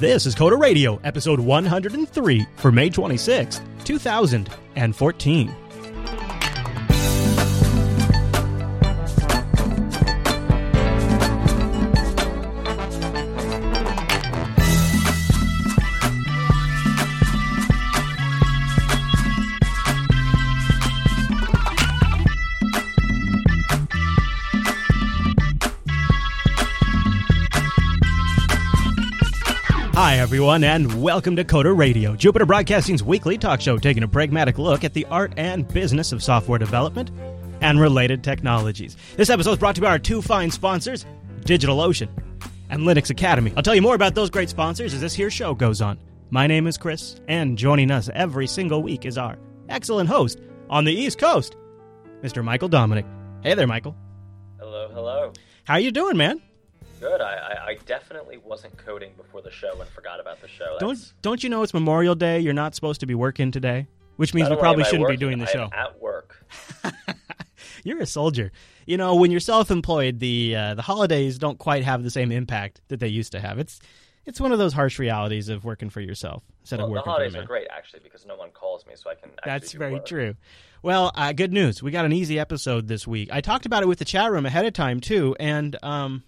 This is Coder Radio, episode 103 for May 26, 2014. Everyone, and welcome to Coder Radio, Jupiter Broadcasting's weekly talk show taking a pragmatic look at the art and business of software development and related technologies. This episode is brought to you by our two fine sponsors, DigitalOcean and Linux Academy. I'll tell you more about those great sponsors as this here show goes on. My name is Chris, and joining us every single week is our excellent host on the East Coast, Mr. Michael Dominick. Hey there, Michael. Hello, hello. How you doing, man? Good. I, I, I definitely wasn't coding before the show and forgot about the show. Don't don't you know it's Memorial Day? You're not supposed to be working today, which means we probably shouldn't be doing the show. at work. You're a soldier. You know, when you're self-employed, the uh, the holidays don't quite have the same impact that they used to have. It's it's one of those harsh realities of working for yourself instead Well, of the working holidays for the are great actually because no one calls me, so I can. Actually That's very work. true. Well, uh, good news. We got an easy episode this week. I talked about it with the chat room ahead of time too, and um,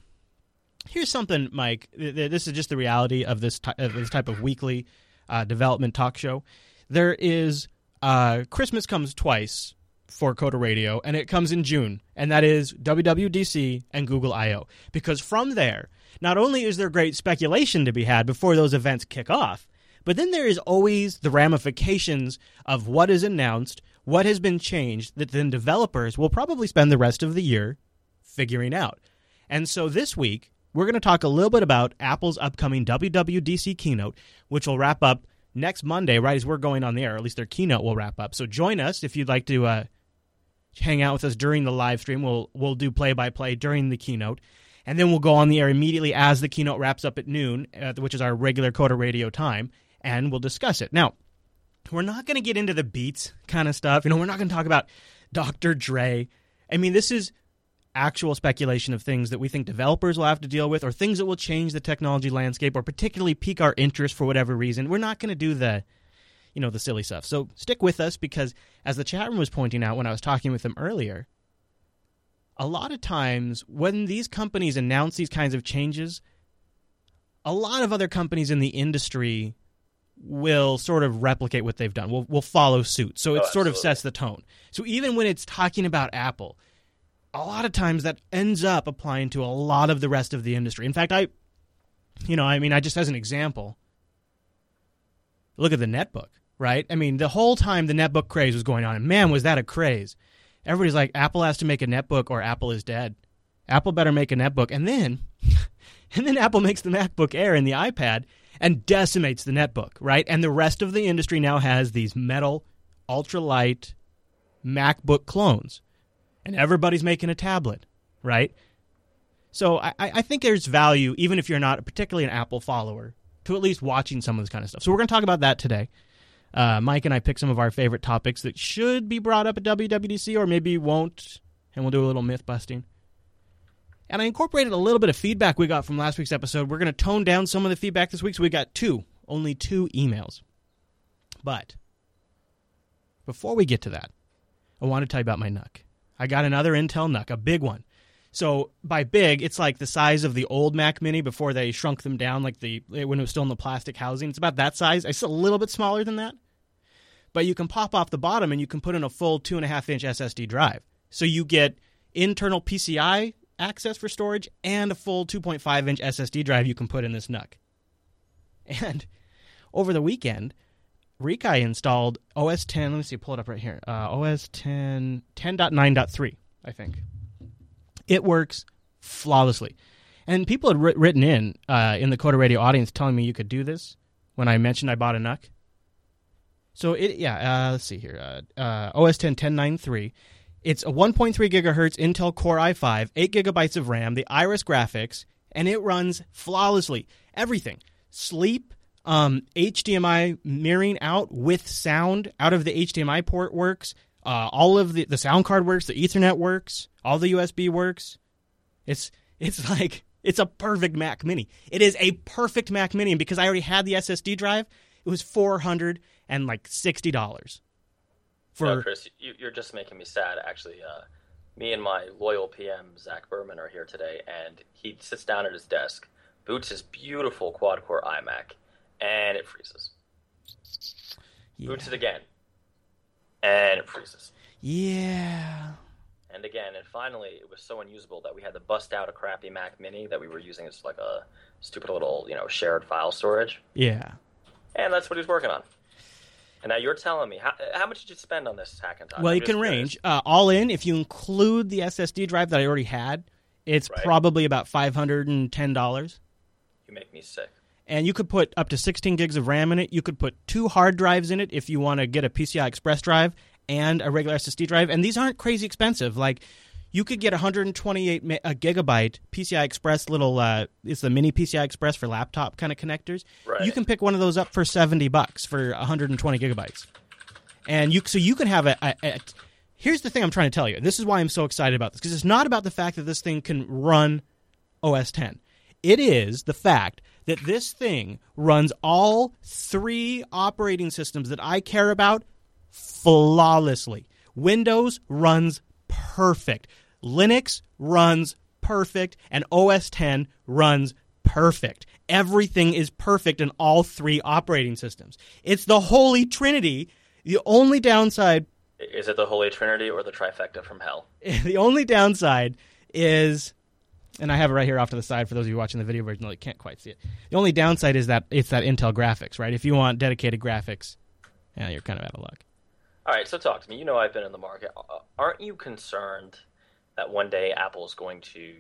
here's something, Mike. Th- th- This is just the reality of this ty- of this type of weekly uh, development talk show. There is uh, Christmas comes twice for Coder Radio, and it comes in June, and that is WWDC and Google I/O. Because from there, not only is there great speculation to be had before those events kick off, but then there is always the ramifications of what is announced, what has been changed, that then developers will probably spend the rest of the year figuring out. And so this week, we're going to talk a little bit about Apple's upcoming WWDC keynote, which will wrap up next Monday, right as we're going on the air. At least their keynote will wrap up. So join us if you'd like to uh, hang out with us during the live stream. We'll we'll do play by play during the keynote, and then we'll go on the air immediately as the keynote wraps up at noon, uh, which is our regular Coder Radio time, and we'll discuss it. Now, we're not going to get into the beats kind of stuff. You know, we're not going to talk about Dr. Dre. I mean, this is actual speculation of things that we think developers will have to deal with or things that will change the technology landscape or particularly pique our interest for whatever reason. We're not going to do the you know the silly stuff. So stick with us because as the chat room was pointing out when I was talking with them earlier, a lot of times when these companies announce these kinds of changes, a lot of other companies in the industry will sort of replicate what they've done. Will will follow suit. So it Oh, sort of sets the tone. So even when it's talking about Apple, a lot of times that ends up applying to a lot of the rest of the industry. In fact, I you know, I mean, I just as an example, look at the netbook, right? I mean, the whole time the netbook craze was going on, and man, was that a craze. Everybody's like, Apple has to make a netbook or Apple is dead. Apple better make a netbook. And then, and then Apple makes the MacBook Air and the iPad and decimates the netbook, right? And the rest of the industry now has these metal, ultralight MacBook clones. And everybody's making a tablet, right? So I, I think there's value, even if you're not particularly an Apple follower, to at least watching some of this kind of stuff. So we're going to talk about that today. Uh, Mike and I picked some of our favorite topics that should be brought up at WWDC or maybe won't, and we'll do a little myth busting. And I incorporated a little bit of feedback we got from last week's episode. We're going to tone down some of the feedback this week, so we got two, only two emails. But before we get to that, I want to tell you about my NUC. I got another Intel NUC, a big one. So by big, it's like the size of the old Mac Mini before they shrunk them down, like the when it was still in the plastic housing. It's about that size. It's a little bit smaller than that, but you can pop off the bottom and you can put in a full two and a half inch SSD drive. So you get internal PCI access for storage and a full 2.5 inch SSD drive you can put in this NUC. And over the weekend, Rikai installed OS 10. Let me see, pull it up right here. Uh, OS 10 10.9.3, I think it works flawlessly. And people had writ- written in uh, in the Coder Radio audience telling me you could do this when I mentioned I bought a NUC. So it yeah, uh, let's see here. Uh, uh, OS 10 10.9.3. It's a 1.3 gigahertz Intel Core i5, 8 gigabytes of RAM, the Iris graphics, and it runs flawlessly. Everything. Sleep, um, HDMI mirroring out with sound out of the HDMI port works. Uh, all of the, the sound card works, the Ethernet works, all the USB works. It's it's like It's a perfect Mac Mini. It is a perfect Mac Mini, and because I already had the SSD drive, it was four hundred and like sixty dollars. For no, Chris, you, are just making me sad. Actually, uh, me and my loyal PM Zach Berman are here today, and he sits down at his desk, boots his beautiful quad core iMac, and it freezes. Yeah. Boots it again, and it freezes. Yeah. And again, and finally, it was so unusable that we had to bust out a crappy Mac Mini that we were using as like a stupid little, you know, shared file storage. Yeah. And that's what he's working on. And now you're telling me how, how much did you spend on this Hackintosh? Well, you can range uh, all in if you include the SSD drive that I already had. It's right. probably about five hundred and ten dollars. You make me sick. And you could put up to 16 gigs of RAM in it. You could put two hard drives in it if you want to get a PCI Express drive and a regular SSD drive. And these aren't crazy expensive. Like you could get 128 a gigabyte PCI Express little. Uh, it's the mini PCI Express for laptop kind of connectors. Right. You can pick one of those up for 70 bucks for 120 gigabytes, and you so you can have a, a, a Here's the thing I'm trying to tell you. This is why I'm so excited about this because it's not about the fact that this thing can run OS 10. It is the fact that this thing runs all three operating systems that I care about flawlessly. Windows runs perfect. Linux runs perfect and OS 10 runs perfect. Everything is perfect in all three operating systems. It's the holy trinity. The only downside is it the holy trinity or the trifecta from hell? The only downside is and I have it right here off to the side for those of you watching the video version that can't quite see it. The only downside is that it's that Intel graphics, right? If you want dedicated graphics, yeah, you're kind of out of luck. All right, so talk to me. You know I've been in the market. Aren't you concerned that one day Apple is going to,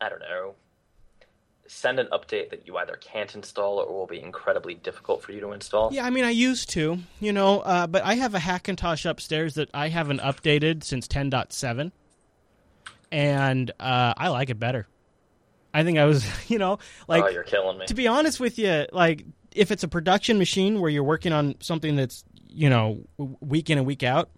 I don't know, send an update that you either can't install or will be incredibly difficult for you to install? Yeah, I mean, I used to, you know, uh, but I have a Hackintosh upstairs that I haven't updated since 10.7, and uh, I like it better. I think I was, you know, like. Oh, you're killing me. To be honest with you, like, if it's a production machine where you're working on something that's, you know, week in and week out,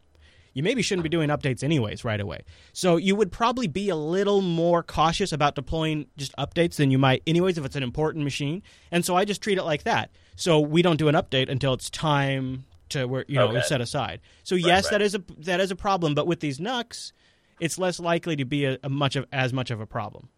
you maybe shouldn't be doing updates anyways right away. So you would probably be a little more cautious about deploying just updates than you might anyways if it's an important machine. And so I just treat it like that. So we don't do an update until it's time to where you know okay. set aside. So right, yes, right. that is a that is a problem. But with these NUCs, it's less likely to be a, a much of as much of a problem.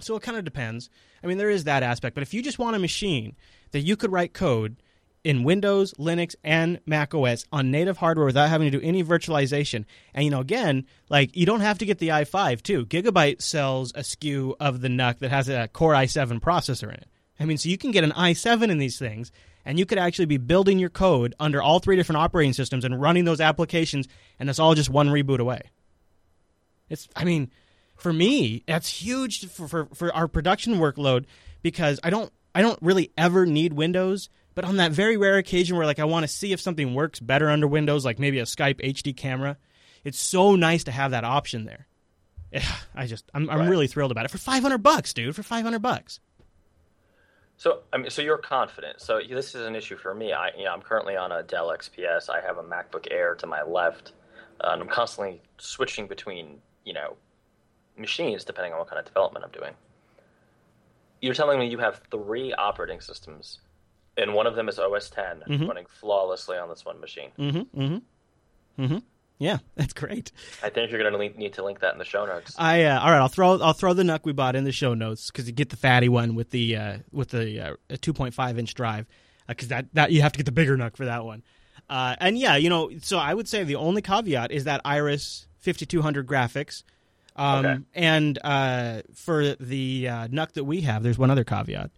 So it kind of depends. I mean, there is that aspect. But if you just want a machine that you could write code in Windows, Linux, and Mac OS on native hardware without having to do any virtualization. And you know, again, like you don't have to get the i5 too. Gigabyte sells a SKU of the NUC that has a Core i7 processor in it. I mean, so you can get an i7 in these things, and you could actually be building your code under all three different operating systems and running those applications, and it's all just one reboot away. It's, I mean, for me, that's huge for, for, for our production workload because I don't I don't really ever need Windows but on that very rare occasion where like I want to see if something works better under Windows, like maybe a Skype HD camera, it's so nice to have that option there. I just I'm I'm right. really thrilled about it for 500 bucks, dude. For 500 bucks. So I mean, so you're confident. So this is an issue for me. I you know I'm currently on a Dell XPS. I have a MacBook Air to my left, uh, and I'm constantly switching between you know machines depending on what kind of development I'm doing. You're telling me you have three operating systems and one of them is OS 10 mm-hmm. running flawlessly on this one machine. Mm-hmm. Mm-hmm. Mm-hmm. Yeah, that's great. I think you're going to need to link that in the show notes. I uh, all right. I'll throw I'll throw the NUC we bought in the show notes because you get the fatty one with the uh, with the uh, 2.5 inch drive because uh, that that you have to get the bigger NUC for that one. Uh, and yeah, you know, so I would say the only caveat is that Iris 5200 graphics. Um, okay. And uh, for the NUC that we have, there's one other caveat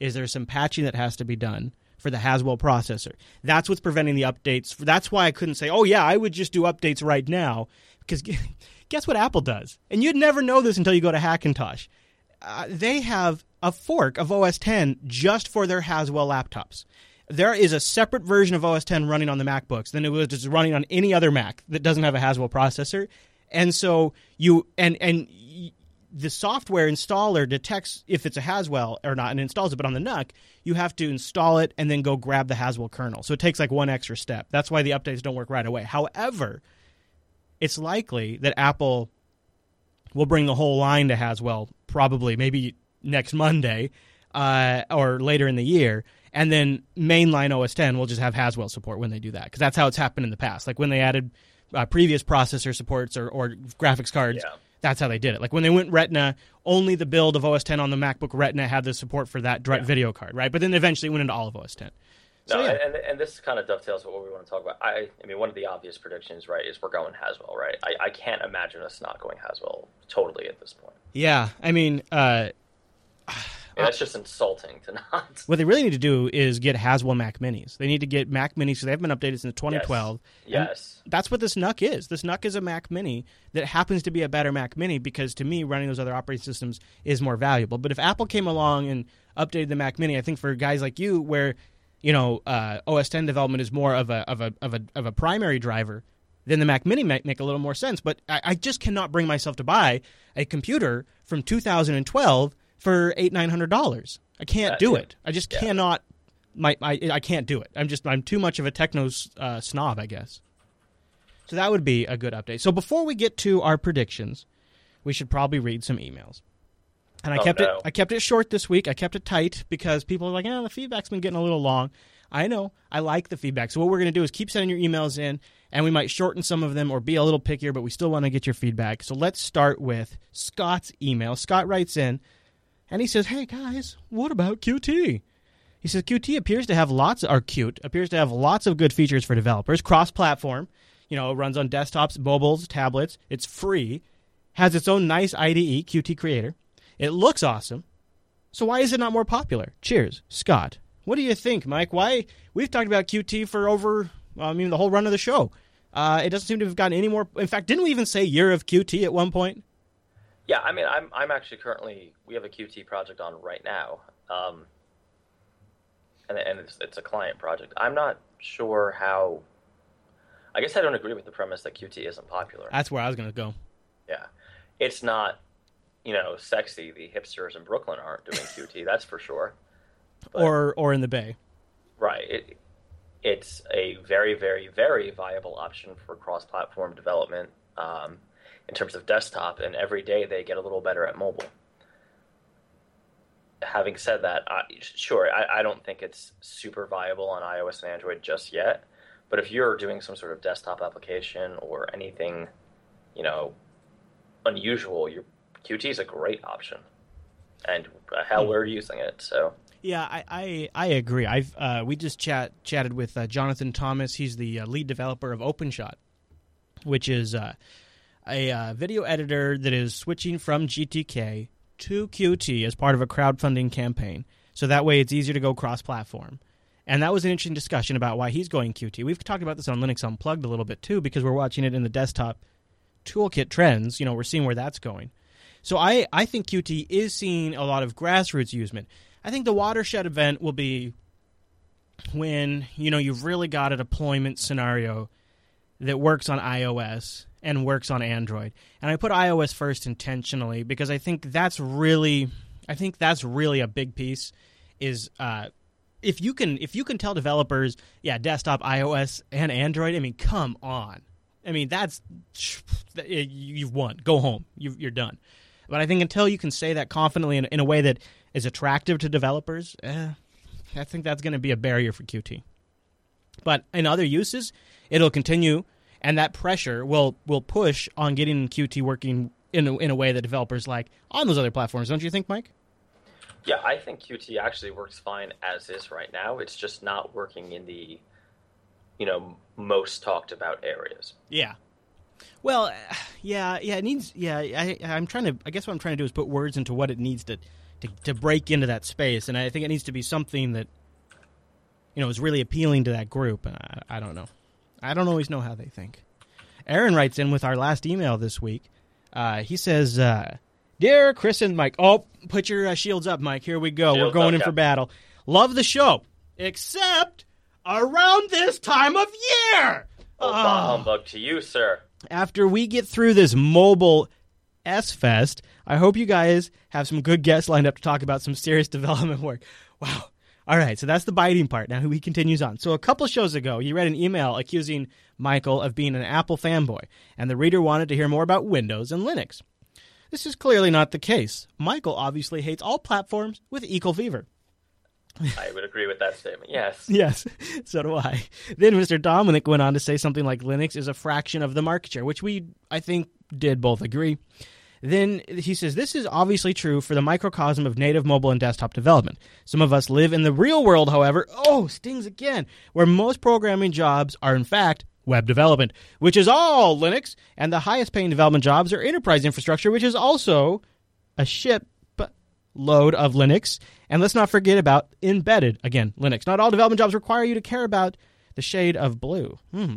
is there some patching that has to be done for the Haswell processor. That's what's preventing the updates. That's why I couldn't say, "Oh yeah, I would just do updates right now," because guess what Apple does? And you'd never know this until you go to Hackintosh. Uh, they have a fork of OS 10 just for their Haswell laptops. There is a separate version of OS 10 running on the MacBooks than it was just running on any other Mac that doesn't have a Haswell processor. And so you and and the software installer detects if it's a Haswell or not and installs it. But on the NUC, you have to install it and then go grab the Haswell kernel. So it takes like one extra step. That's why the updates don't work right away. However, it's likely that Apple we'll bring the whole line to Haswell probably maybe next Monday uh, or later in the year. And then mainline OS 10 will just have Haswell support when they do that because that's how it's happened in the past. Like when they added uh, previous processor supports or, or graphics cards, Yeah. that's how they did it. Like when they went Retina, only the build of OS 10 on the MacBook Retina had the support for that direct Yeah. video card, right? But then eventually it went into all of OS 10. So No, yeah, and and this kind of dovetails with what we want to talk about. I, I mean, one of the obvious predictions, right, is we're going Haswell, right? I, I can't imagine us not going Haswell totally at this point. yeah. I mean, uh, And that's just insulting to not. what they really need to do is get Haswell Mac Minis. They need to get Mac Minis because they haven't been updated since 2012. And Yes. that's what this NUC is. This NUC is a Mac Mini that happens to be a better Mac Mini because to me, running those other operating systems is more valuable. But if Apple came along and updated the Mac Mini, I think for guys like you, where you know uh, OS 10 development is more of a of a of a of a primary driver, then the Mac Mini might make a little more sense. But I, I just cannot bring myself to buy a computer from 2012 for eight nine hundred dollars. I can't Uh, do yeah. it. I just Yeah. cannot. My, my I can't do it. I'm just I'm too much of a techno uh, snob, I guess. So that would be a good update. So before we get to our predictions, we should probably read some emails. And I Oh, kept no. it I kept it short this week. I kept it tight because people are like, "Yeah, the feedback's been getting a little long." I know. I like the feedback. So what we're going to do is keep sending your emails in and we might shorten some of them or be a little pickier, but we still want to get your feedback. So let's start with Scott's email. Scott writes in and he says, "Hey guys, what about QT?" He says Qt appears to have lots or Qt appears to have lots of good features for developers, cross-platform. You know, runs on desktops, mobiles, tablets. It's free, has its own nice IDE, Qt Creator. It looks awesome. So why is it not more popular? Cheers, Scott. What do you think, Mike? Why we've talked about Qt for over, I mean, the whole run of the show. Uh, it doesn't seem to have gotten any more. In fact, didn't we even say year of Qt at one point? Yeah, I mean, I'm I'm actually currently we have a QT project on right now, um, and and it's, it's a client project. I'm not sure how. I guess I don't agree with the premise that QT isn't popular. That's where I was going to go. Yeah, it's not, you know, sexy. The hipsters in Brooklyn aren't doing QT. That's for sure. But- Or or in the Bay. Right. It, it's a very, very, very viable option for cross-platform development um, in terms of desktop, and every day they get a little better at mobile. Having said that, I, sure, I, I don't think it's super viable on iOS and Android just yet. But if you're doing some sort of desktop application or anything, you know, unusual, your Qt is a great option, and hell, Hmm. we're using it. So Yeah, I, I, I agree. I've uh, we just chat chatted with uh, Jonathan Thomas. He's the uh, lead developer of OpenShot, which is uh, a uh, video editor that is switching from GTK to Qt as part of a crowdfunding campaign. So that way, it's easier to go cross-platform. And that was an interesting discussion about why he's going Qt. We've talked about this on Linux Unplugged a little bit too, because we're watching it in the desktop toolkit trends. You know, we're seeing where that's going. So I, I think Qt is seeing a lot of grassroots usement. I think the watershed event will be when you know you've really got a deployment scenario that works on iOS and works on Android. And I put iOS first intentionally because I think that's really I think that's really a big piece is uh, if you can if you can tell developers, yeah, desktop, iOS, and Android. I mean, come on. I mean, that's you've won. Go home. you you're done. But I think until you can say that confidently in, in a way that is attractive to developers, eh, I think that's going to be a barrier for Qt. But in other uses, it'll continue, and that pressure will will push on getting Qt working in a, in a way that developers like on those other platforms. Don't you think, Mike? Yeah, I think Qt actually works fine as is right now. It's just not working in the, you know, most talked about areas. Yeah. Well, yeah, yeah. It needs. Yeah, I, I'm trying to. I guess what I'm trying to do is put words into what it needs to, to to break into that space, and I think it needs to be something that, you know, is really appealing to that group. And I, I don't know. I don't always know how they think. Aaron writes in with our last email this week. Uh, he says, uh, "Dear Chris and Mike, oh, put your uh, shields up, Mike. Here we go. We're going up, in for battle. Love the show, except around this time of year." Oh, Ah humbug to you, sir. after we get through this mobile S Fest, I hope you guys have some good guests lined up to talk about some serious development work. Wow. All right, so that's the biting part. Now he continues on. So a couple shows ago, you read an email accusing Michael of being an Apple fanboy, and the reader wanted to hear more about Windows and Linux. This is clearly not the case. Michael obviously hates all platforms with equal fever. I would agree with that statement. Yes. Yes, so do I. Then Mr. Dominick went on to say something like Linux is a fraction of the market share, which we, I think, did both agree. Then he says this is obviously true for the microcosm of native mobile and desktop development. Some of us live in the real world, however, oh, stings again, where most programming jobs are in fact web development, which is all Linux, and the highest paying development jobs are enterprise infrastructure, which is also a ship load of Linux. And let's not forget about embedded, again, Linux. Not all development jobs require you to care about the shade of blue. Hmm.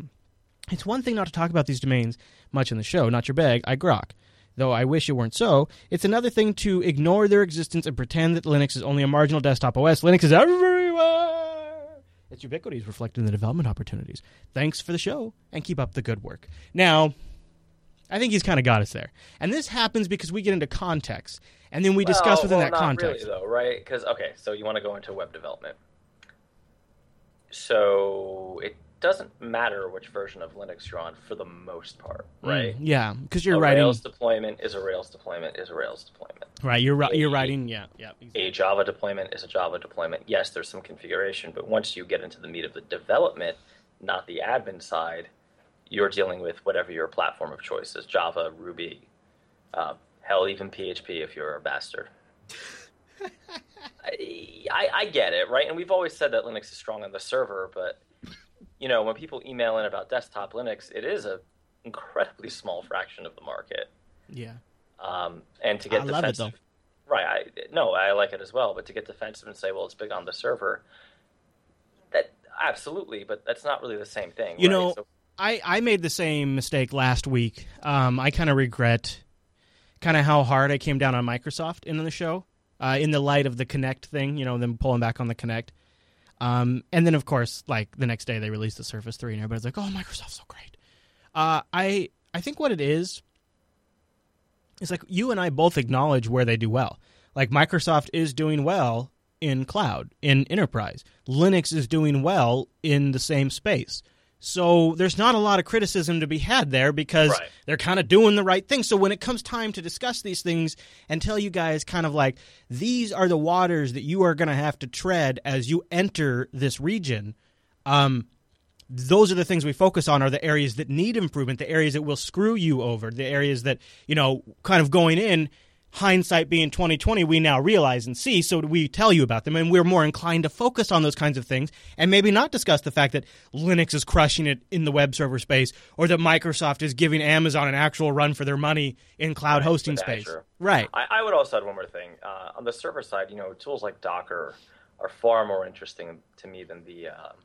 It's one thing not to talk about these domains much in the show, not your bag, I grok. Though I wish it weren't so, it's another thing to ignore their existence and pretend that Linux is only a marginal desktop OS. Linux is everywhere! Its ubiquity is reflected in the development opportunities. Thanks for the show, and keep up the good work. Now, I think he's kind of got us there. And this happens because we get into context, and then we discuss within well, that not context. Really, though, right? Because okay, so you want to go into web development. So it doesn't matter which version of Linux you're on for the most part, right? Mm, yeah, because you're a writing. Rails deployment is a Rails deployment is a Rails deployment. Right, you're ri- you're writing. Yeah, yeah. exactly. A Java deployment is a Java deployment. Yes, there's some configuration, but once you get into the meat of the development, not the admin side, you're dealing with whatever your platform of choice is Java, Ruby, uh, hell, even PHP if you're a bastard. I, I, I get it, right? And we've always said that Linux is strong on the server, but you know, when people email in about desktop Linux, it is a incredibly small fraction of the market. Yeah. Um, and to get I love it, defensive, right? I no, I like it as well. But to get defensive and say, well, it's big on the server, that absolutely, but that's not really the same thing. You right? know, So- I, I made the same mistake last week. Um, I kind of regret kind of how hard I came down on Microsoft in the show, uh, in the light of the Kinect thing, you know, them pulling back on the Kinect. Um, and then, of course, like the next day they released the Surface 3, and everybody's like, oh, Microsoft's so great. Uh, I, I think what it is is like you and I both acknowledge where they do well. Like Microsoft is doing well in cloud, in enterprise. Linux is doing well in the same space. So there's not a lot of criticism to be had there because Right. they're kind of doing the right thing. So when it comes time to discuss these things and tell you guys kind of like these are the waters that you are going to have to tread as you enter this region, um, those are the things we focus on are the areas that need improvement, the areas that will screw you over, the areas that, you know, kind of going in, hindsight being 2020, we now realize and see, so we tell you about them and we're more inclined to focus on those kinds of things and maybe not discuss the fact that Linux is crushing it in the web server space or that Microsoft is giving Amazon an actual run for their money in cloud hosting space. Azure. Right. I, I would also add one more thing. Uh, on the server side, you know, tools like Docker are far more interesting to me than the, um,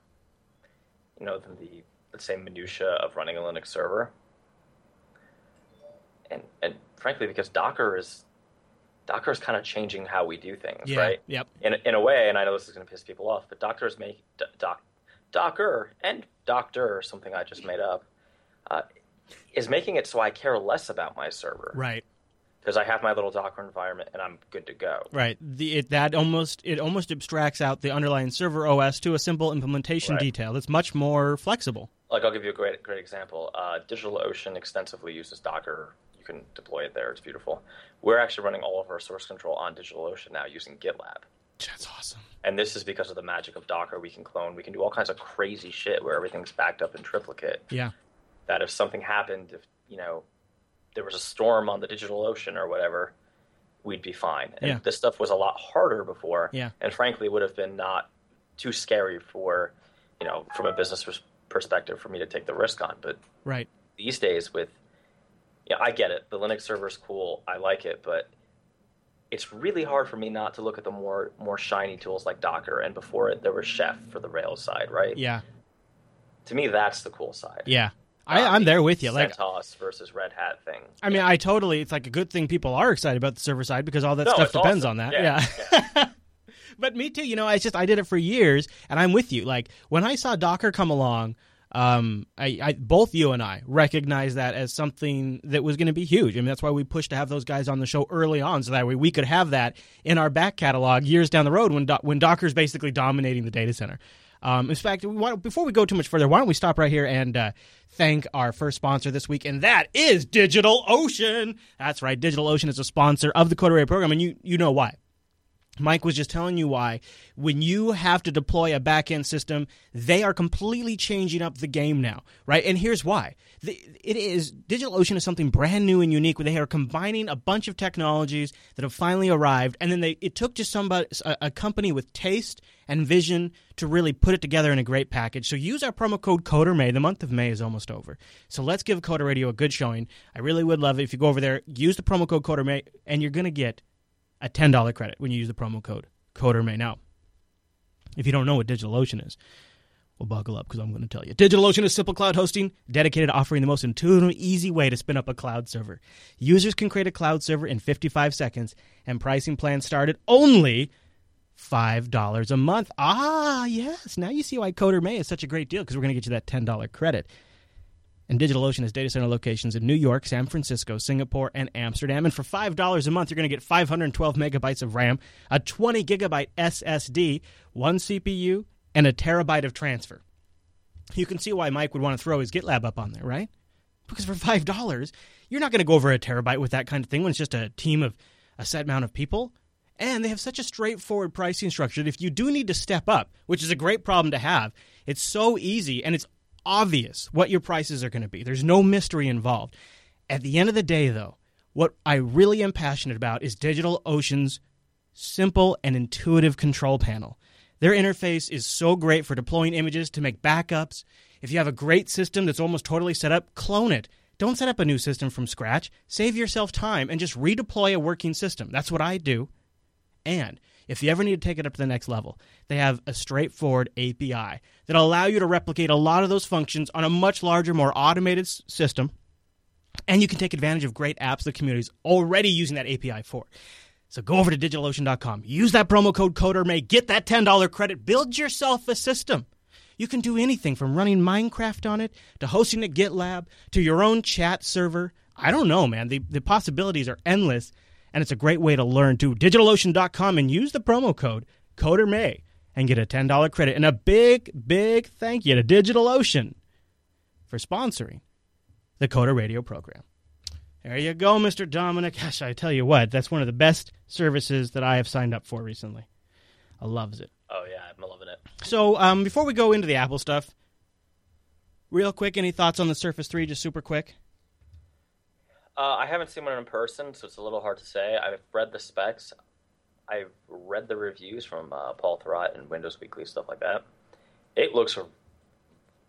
you know, than the let's say minutia of running a Linux server. And and frankly, because Docker is Docker is kind of changing how we do things, Yeah. right? Yep. In in a way, and I know this is going to piss people off, but Docker is make doc, Docker and Doctor, something I just made up, uh, is making it so I care less about my server Right. because I have my little Docker environment and I'm good to go. Right. The it, that almost it almost abstracts out the underlying server OS to a simple implementation Right. detail that's much more flexible. Like I'll give you a great great example. Uh, DigitalOcean extensively uses Docker. Can deploy it there. It's beautiful. We're actually running all of our source control on DigitalOcean now using GitLab. That's awesome. And this is because of the magic of Docker. We can clone. We can do all kinds of crazy shit where everything's backed up in triplicate. Yeah. That if something happened, if you know there was a storm on the DigitalOcean or whatever, we'd be fine. And Yeah. this stuff was a lot harder before. Yeah. And frankly, would have been not too scary for, you know, from a business perspective for me to take the risk on. But Right. these days, with, yeah, I get it. The Linux server's cool. I like it, but it's really hard for me not to look at the more more shiny tools like Docker. And before it, there was Chef for the Rails side, right? Yeah. To me, that's the cool side. Yeah. I, uh, I'm there with you. Like CentOS versus Red Hat thing. I mean, I totally. It's like a good thing people are excited about the server side because all that No, stuff depends awesome. on that. Yeah, Yeah. but me too. You know, I just I did it for years, and I'm with you. Like when I saw Docker come along, um, I, I both you and I recognize that as something that was going to be huge. I mean, that's why we pushed to have those guys on the show early on, so that way we could have that in our back catalog years down the road when Do- when Docker's basically dominating the data center. Um, in fact, before we go too much further, why don't we stop right here and uh, thank our first sponsor this week, and that is DigitalOcean. That's right, DigitalOcean is a sponsor of the Coder Radio program, and you you know why. Mike was just telling you why. When you have to deploy a backend system, they are completely changing up the game now, right? And here's why. It is DigitalOcean is something brand new and unique where they are combining a bunch of technologies that have finally arrived, and then they it took just somebody a, a company with taste and vision to really put it together in a great package. So use our promo code CoderMay. The month of May is almost over. So let's give Coder Radio a good showing. I really would love it if you go over there, use the promo code CoderMay, and you're going to get a $10 credit when you use the promo code CoderMay. Now, if you don't know what DigitalOcean is, well, buckle up because I'm going to tell you. DigitalOcean is simple cloud hosting dedicated to offering the most intuitive, easy way to spin up a cloud server. Users can create a cloud server in 55 seconds, and pricing plans start at only $5 a month. Ah, yes. Now you see why Coder May is such a great deal because we're going to get you that $10 credit. And DigitalOcean has data center locations in New York, San Francisco, Singapore, and Amsterdam. And for $5 a month, you're going to get 512 megabytes of RAM, a 20 gigabyte SSD, one CPU, and a terabyte of transfer. You can see why Mike would want to throw his GitLab up on there, right? Because for $5, you're not going to go over a terabyte with that kind of thing when it's just a team of a set amount of people. And they have such a straightforward pricing structure that if you do need to step up, which is a great problem to have, it's so easy and it's obvious what your prices are going to be. There's no mystery involved. At the end of the day, though, what I really am passionate about is DigitalOcean's simple and intuitive control panel. Their interface is so great for deploying images to make backups. If you have a great system that's almost totally set up, clone it. Don't set up a new system from scratch. Save yourself time and just redeploy a working system. That's what I do. And if you ever need to take it up to the next level, they have a straightforward API that'll allow you to replicate a lot of those functions on a much larger, more automated system. And you can take advantage of great apps the community is already using that API for. So go over to digitalocean.com, use that promo code CODERMAY, get that $10 credit, build yourself a system. You can do anything from running Minecraft on it to hosting a GitLab to your own chat server. I don't know, man. The, the possibilities are endless and it's a great way to learn too. DigitalOcean.com and use the promo code CODERMAY and get a $10 credit. And a big, big thank you to DigitalOcean for sponsoring the Coder Radio program. There you go, Mr. Dominick. Gosh, I tell you what, that's one of the best services that I have signed up for recently. I loves it. Oh yeah, I'm loving it. So, um, before we go into the Apple stuff, real quick, any thoughts on the Surface 3? Just super quick. Uh, I haven't seen one in person, so it's a little hard to say. I've read the specs. I've read the reviews from uh, Paul Thurrott and Windows Weekly, stuff like that. It looks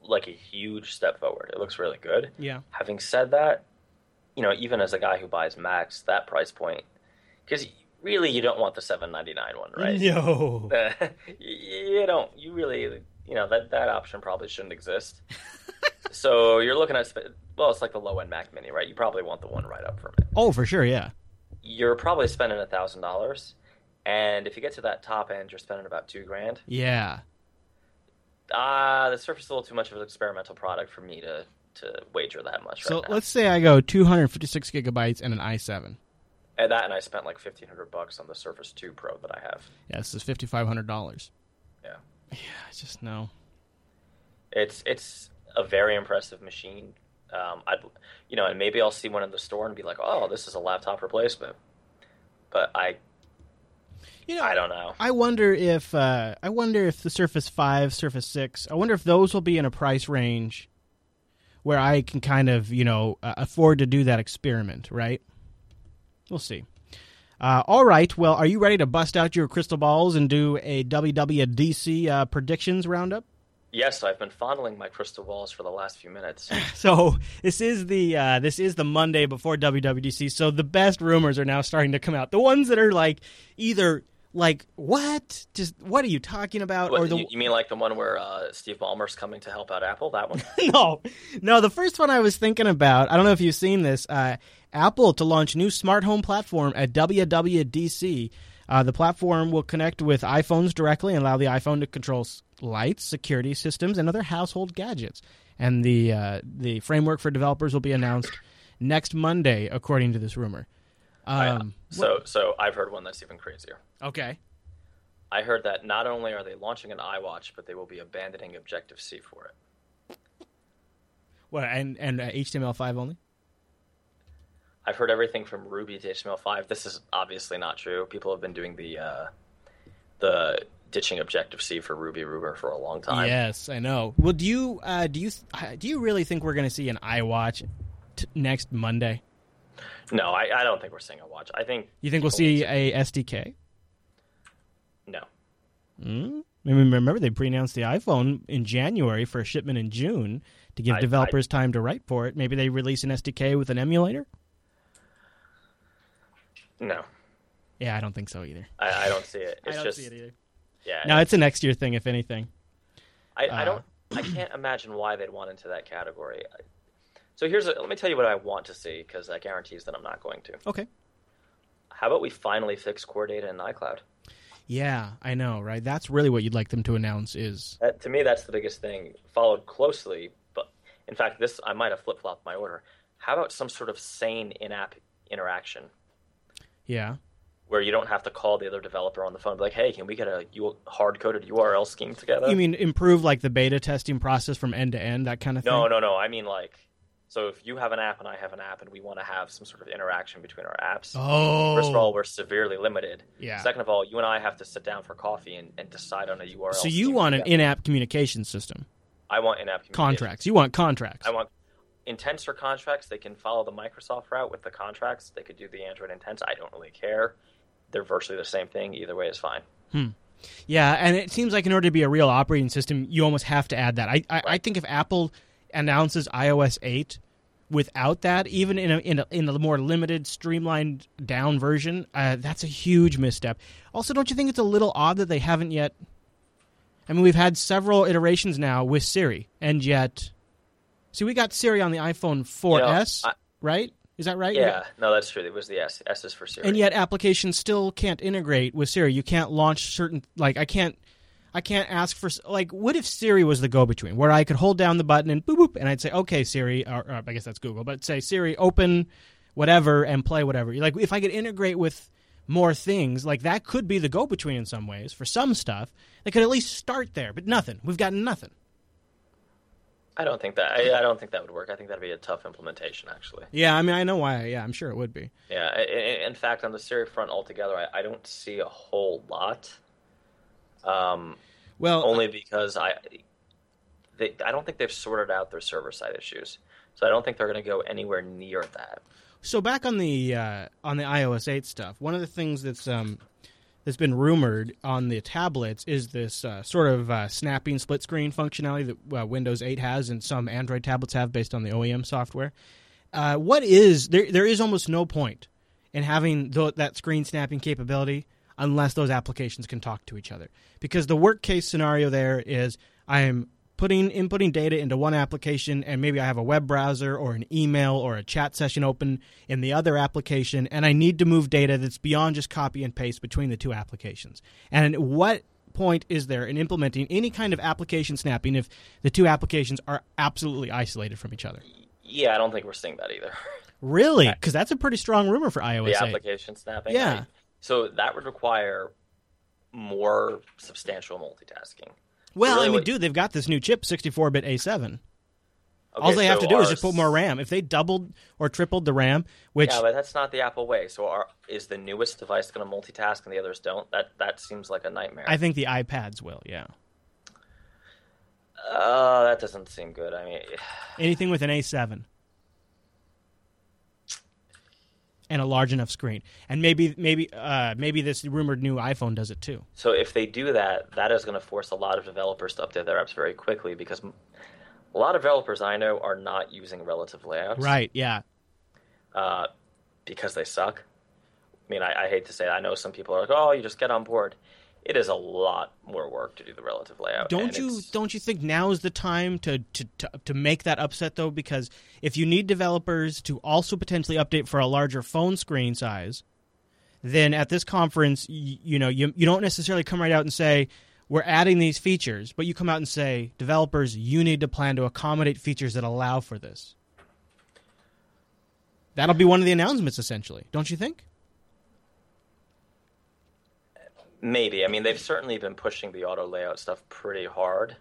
like a huge step forward. It looks really good. Yeah. Having said that, you know, even as a guy who buys Macs, that price point, because really you don't want the seven ninety nine one, right? No. you don't. You really, you know, that that option probably shouldn't exist. so you're looking at well, it's like the low end Mac Mini, right? You probably want the one right up from it. Oh, for sure, yeah. You're probably spending a thousand dollars, and if you get to that top end, you're spending about two grand. Yeah. Ah, uh, the Surface is a little too much of an experimental product for me to to wager that much. So right let's say I go 256 gigabytes and an i7. And that, and I spent like 1500 bucks on the Surface 2 Pro that I have. Yeah, this is 5500 dollars. Yeah. Yeah, I just know. It's it's a very impressive machine. Um, I'd, you know, and maybe I'll see one in the store and be like, "Oh, this is a laptop replacement," but I, you know, I don't know. I wonder if uh, I wonder if the Surface Five, Surface Six, I wonder if those will be in a price range where I can kind of, you know, uh, afford to do that experiment, right? We'll see. Uh, all right. Well, are you ready to bust out your crystal balls and do a WWDC uh, predictions roundup? Yes, I've been fondling my crystal balls for the last few minutes. so this is the uh, this is the Monday before WWDC. So the best rumors are now starting to come out. The ones that are like either like what? Just what are you talking about? What, or the you, you, mean like the one where uh, Steve Ballmer's coming to help out Apple? That one? no, no. The first one I was thinking about. I don't know if you've seen this. Uh, Apple to launch new smart home platform at WWDC. Uh, the platform will connect with iPhones directly and allow the iPhone to control lights, security systems, and other household gadgets. And the uh, the framework for developers will be announced next Monday, according to this rumor. Um, so, so I've heard one that's even crazier. Okay. I heard that not only are they launching an iWatch, but they will be abandoning Objective C for it. What and and uh, HTML5 only? I've heard everything from Ruby to HTML5. This is obviously not true. People have been doing the uh, the ditching Objective C for Ruby Ruber for a long time. Yes, I know. Well, do you uh, do you do you really think we're going to see an iWatch t- next Monday? No, I, I don't think we're seeing a watch. I think You think we'll see a SDK? no. Mm? I mean, remember they pre-announced the iPhone in January for a shipment in June to give I- developers time to write for it. Maybe they release an SDK with an emulator. No, Yeah, I don't think so either. I, I don't see it. I It's don't just see it either. Yeah. No, it's a next year thing, if anything. I, Uh, I don't. I can't imagine why they'd want into that category. I- So here's a, let me tell you what I want to see because that guarantees that I'm not going to. Okay. How about we finally fix core data in iCloud? Yeah, I know, right? That's really what you'd like them to announce is That, to me, that's the biggest thing. Followed closely, but in fact, this I might have flip flopped my order. How about some sort of sane in-app interaction yeah. Where you don't have to call the other developer on the phone, and be like, "Hey, can we get a hard coded URL scheme together?" You mean improve like the beta testing process from end to end, that kind of thing? No, no, no. I mean like, so if you have an app and I have an app, and we want to have some sort of interaction between our apps. Oh, First of oh. all, we're severely limited. yeah. Second of all, you and I have to sit down for coffee and, and decide on a URL. so you want an in-app communication system, I want in-app contracts. You want contracts. I want intents or contracts. They can follow the Microsoft route with the contracts. They could do the Android intents. I don't really care. They're virtually the same thing. Either way is fine. Yeah, and it seems like in order to be a real operating system, you almost have to add that. I I, I think if Apple announces iOS eight without that, even in a in a, in a more limited, streamlined down version, uh, that's a huge misstep. Also, don't you think it's a little odd that they haven't yet? I mean, we've had several iterations now with Siri, and yet, see, we got Siri on the iPhone 4S, I- right? Is that right? Yeah, no, that's true. It was the S. S is for Siri. and yet applications still can't integrate with Siri. You can't launch certain like I can't I can't ask for like what if Siri was the go-between where I could hold down the button and boop boop and I'd say okay Siri or, or I guess that's Google but say Siri open whatever and play whatever. Like if I could integrate with more things like that could be the go-between in some ways for some stuff. They could at least start there, but nothing. We've got nothing. I don't think that. I, I don't think that would work. I think that'd be a tough implementation, actually. Yeah, I mean I know why. Yeah, I'm sure it would be. Yeah. I- In fact, on the Siri front altogether, I, I don't see a whole lot. Um, Well, only because I, they, I don't think they've sorted out their server side issues. So I don't think they're going to go anywhere near that. So back on the uh, on the iOS 8 stuff, one of the things that's um, that's been rumored on the tablets is this uh, sort of uh, snapping split screen functionality that uh, Windows 8 has and some Android tablets have based on the OEM software. Uh, what is there? There is almost no point in having th- that screen snapping capability unless those applications can talk to each other. Because the work case scenario there is I am putting inputting data into one application and maybe I have a web browser or an email or a chat session open in the other application and I need to move data that's beyond just copy and paste between the two applications. And what point is there in implementing any kind of application snapping if the two applications are absolutely isolated from each other? Yeah, I don't think we're seeing that either. Really? Because that's a pretty strong rumor for iOS the 8. application snapping. Yeah. So that would require more substantial multitasking. Well, really I mean, dude, they've got this new chip, 64-bit A7. Okay, All they have to do is just put more RAM. If they doubled or tripled the RAM, which Yeah, but that's not the Apple way. So, are, is the newest device going to multitask and the others don't? That that seems like a nightmare. I think the iPads will, yeah. Uh, that doesn't seem good. I mean, Anything with an A7 and a large enough screen, and maybe maybe uh, maybe this rumored new iPhone does it too. so if they do that, that is going to force a lot of developers to update their apps very quickly because a lot of developers I know are not using relative layouts, Right? Yeah. Uh, because they suck. I mean, I, I hate to say it. I know some people are like, "Oh, you just get on board." It is a lot more work to do the relative layout. Don't you it's- don't you think now is the time to, to, to, to make that upset though? Because if you need developers to also potentially update for a larger phone screen size, then at this conference, you, you know, you, you don't necessarily come right out and say we're adding these features, but you come out and say developers, you need to plan to accommodate features that allow for this. That'll be one of the announcements, essentially, don't you think? Maybe. I mean, they've certainly been pushing the auto layout stuff pretty hard.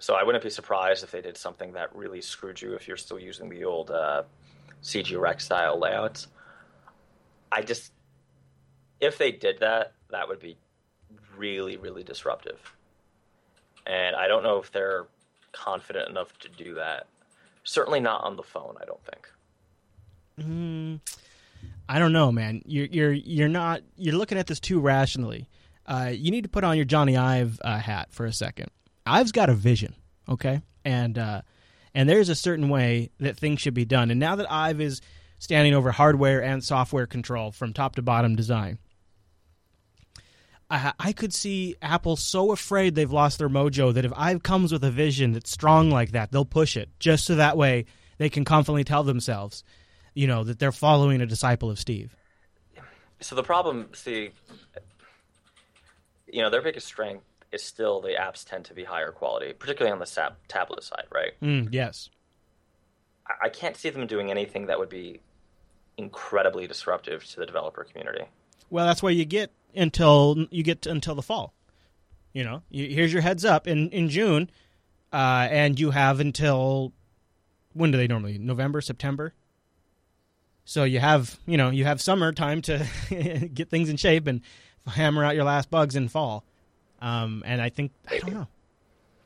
So I wouldn't be surprised if they did something that really screwed you if you're still using the old uh, CGRect style layouts. I just, if they did that, that would be really, really disruptive. And I don't know if they're confident enough to do that. Certainly not on the phone, I don't think. Mm, I don't know, man. You're you're you're not you're looking at this too rationally. Uh, you need to put on your Jony Ive uh, hat for a second. Ive's got a vision, okay, and uh, and there's a certain way that things should be done. And now that Ive is standing over hardware and software control from top to bottom design, I, I could see Apple so afraid they've lost their mojo that if Ive comes with a vision that's strong like that, they'll push it just so that way they can confidently tell themselves you know that they're following a disciple of Steve. So the problem, see, you know, their biggest strength is still the apps tend to be higher quality, particularly on the sap- tablet side, right? Mm, yes. I-, I can't see them doing anything that would be incredibly disruptive to the developer community. Well, that's why you get until you get to, until the fall. You know, you, here's your heads up in in June, uh, and you have until when do they normally November September so you have, you know, you have summer time to get things in shape and hammer out your last bugs in fall. Um, and I think I don't know.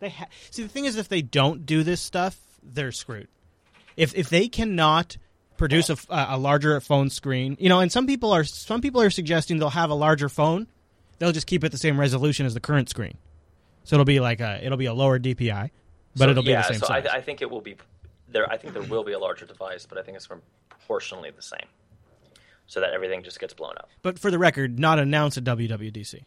They ha- see the thing is, if they don't do this stuff, they're screwed. If if they cannot produce a, a larger phone screen, you know, and some people are some people are suggesting they'll have a larger phone, they'll just keep it the same resolution as the current screen. So it'll be like a it'll be a lower DPI, but so, it'll be yeah, the same so size. I, I think it will be there. I think there will be a larger device, but I think it's proportionally the same, so that everything just gets blown up. But for the record, not announced at WWDC.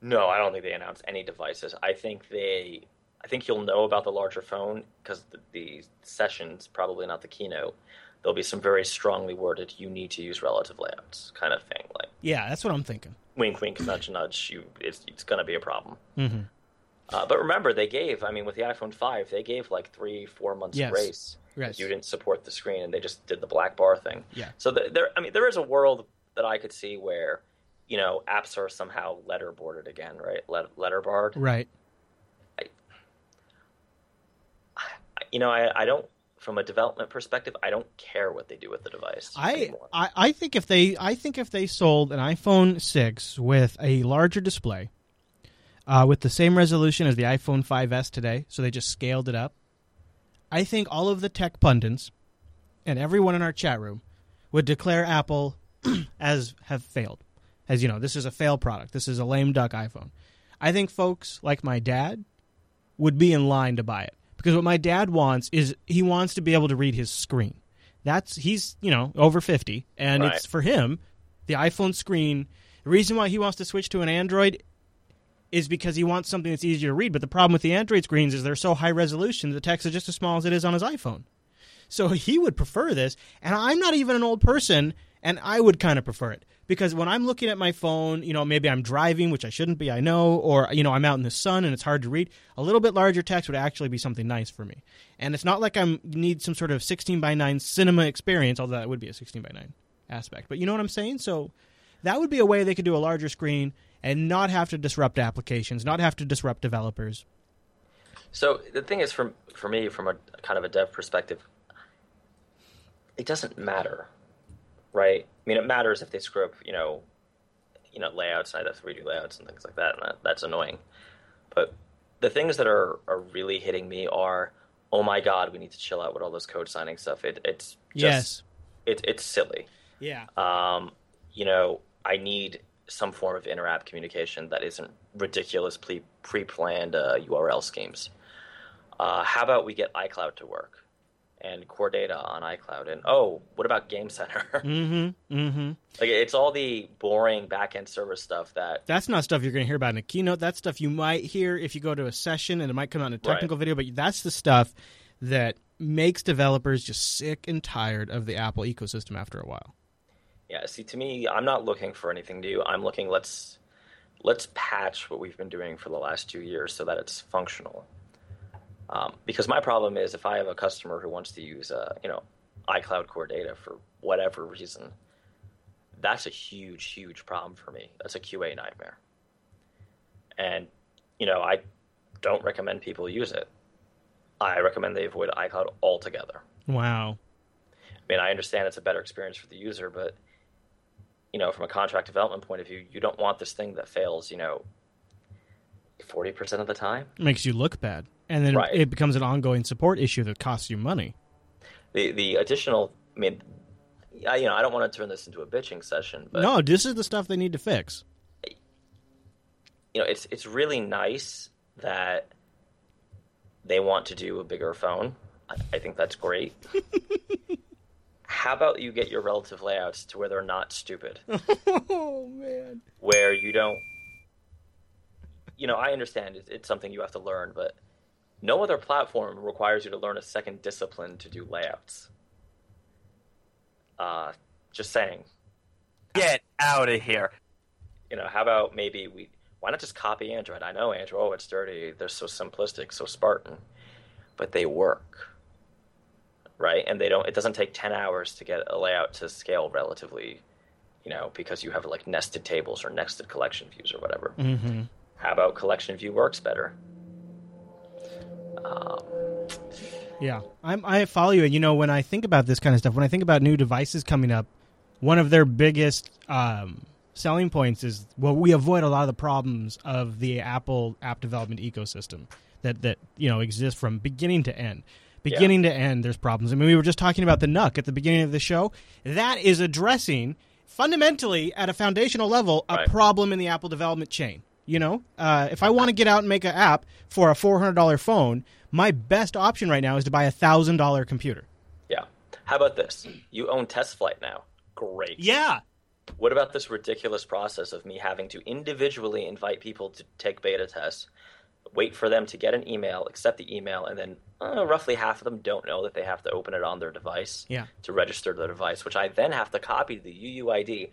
No, I don't think they announced any devices. I think they, I think you'll know about the larger phone because the, the sessions, probably not the keynote. There'll be some very strongly worded "you need to use relative layouts" kind of thing. Like, yeah, that's what I'm thinking. Wink, wink, nudge, nudge. You, it's it's going to be a problem. Mm-hmm. Uh, but remember, they gave. I mean, with the iPhone five, they gave like three, four months yes. grace Yes. You didn't support the screen, and they just did the black bar thing. Yeah. So the, there, I mean, there is a world that I could see where, you know, apps are somehow letter letterboarded again, right? Let, letterbarred. Right. I, you know, I, I don't. From a development perspective, I don't care what they do with the device. I, I, I think if they I think if they sold an iPhone six with a larger display, uh, with the same resolution as the iPhone 5s today, so they just scaled it up, I think all of the tech pundits and everyone in our chat room would declare Apple as have failed. As you know, this is a fail product. This is a lame duck iPhone. I think folks like my dad would be in line to buy it because what my dad wants is he wants to be able to read his screen. That's he's, you know, over 50 and right. it's for him the iPhone screen. The reason why he wants to switch to an Android is because he wants something that's easier to read. But the problem with the Android screens is they're so high resolution, the text is just as small as it is on his iPhone. So he would prefer this, and I'm not even an old person, and I would kind of prefer it because when I'm looking at my phone, you know, maybe I'm driving, which I shouldn't be, I know, or you know, I'm out in the sun and it's hard to read. A little bit larger text would actually be something nice for me, and it's not like I need some sort of 16 by 9 cinema experience, although that would be a 16 by 9 aspect. But you know what I'm saying? So that would be a way they could do a larger screen and not have to disrupt applications, not have to disrupt developers. So the thing is, from for me, from a kind of a dev perspective, it doesn't matter, right? I mean, it matters if they screw up, you know, you know, layouts, I have 3D layouts and things like that, and that, that's annoying. But the things that are are really hitting me are, oh my god, we need to chill out with all this code signing stuff. It, it's just, yes, it, it's silly. Yeah. Um, you know, I need some form of inter-app communication that isn't ridiculous pre-planned uh, URL schemes. Uh, how about we get iCloud to work and core data on iCloud? And oh, what about Game Center? mm-hmm. Mm-hmm. Like it's all the boring back-end server stuff that. That's not stuff you're going to hear about in a keynote. That's stuff you might hear if you go to a session, and it might come out in a technical right. video. But that's the stuff that makes developers just sick and tired of the Apple ecosystem after a while. Yeah, see, to me, I'm not looking for anything new. I'm looking let's let's patch what we've been doing for the last two years so that it's functional. Um, because my problem is if I have a customer who wants to use, uh, you know, iCloud Core Data for whatever reason, that's a huge, huge problem for me. That's a QA nightmare. And, you know, I don't recommend people use it. I recommend they avoid iCloud altogether. Wow. I mean, I understand it's a better experience for the user, but, you know, from a contract development point of view, you don't want this thing that fails, you know, 40% of the time. It makes you look bad. And then Right. it becomes an ongoing support issue that costs you money. The, the additional, I mean, I, you know, I don't want to turn this into a bitching session, but no, this is the stuff they need to fix. you know, it's it's really nice that they want to do a bigger phone. I, I think that's great. How about you get your relative layouts to where they're not stupid, oh man. where you don't, you know, I understand it's, it's something you have to learn, but no other platform requires you to learn a second discipline to do layouts. Uh, just saying. Get out of here. you know, how about maybe we why not just copy Android? I know Android, oh, it's dirty, they're so simplistic, so Spartan, but they work, right? And they don't. It doesn't take ten hours to get a layout to scale relatively, you know, because you have like nested tables or nested collection views or whatever. Mm-hmm. How about collection view works better? Um, Yeah, I'm, I follow you. And you know, when I think about this kind of stuff, when I think about new devices coming up, one of their biggest um, selling points is well, we avoid a lot of the problems of the Apple app development ecosystem that that you know exists from beginning to end. Beginning to end, there's problems. I mean, we were just talking about the NUC at the beginning of the show. That is addressing fundamentally at a foundational level a Right. problem in the Apple development chain. You know, uh, if I want to get out and make an app for a four hundred dollar phone, my best option right now is to buy a thousand dollar computer. yeah. How about this? You own TestFlight now. Great. Yeah, What about this ridiculous process of me having to individually invite people to take beta tests, wait for them to get an email, accept the email, and then uh, roughly half of them don't know that they have to open it on their device yeah. to register the device, which I then have to copy the UUID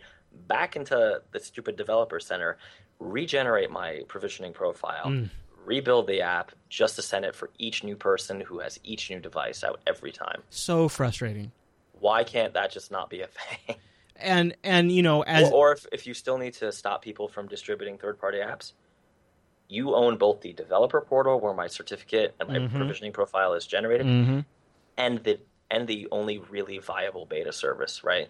back into the stupid developer center, regenerate my provisioning profile, rebuild the app just to send it for each new person who has each new device out every time. So frustrating. Why can't that just not be a thing? And and you know, as or, or if, if you still need to stop people from distributing third party apps, you own both the developer portal where my certificate and my Mhm. provisioning profile is generated Mhm. and the and the only really viable beta service, right?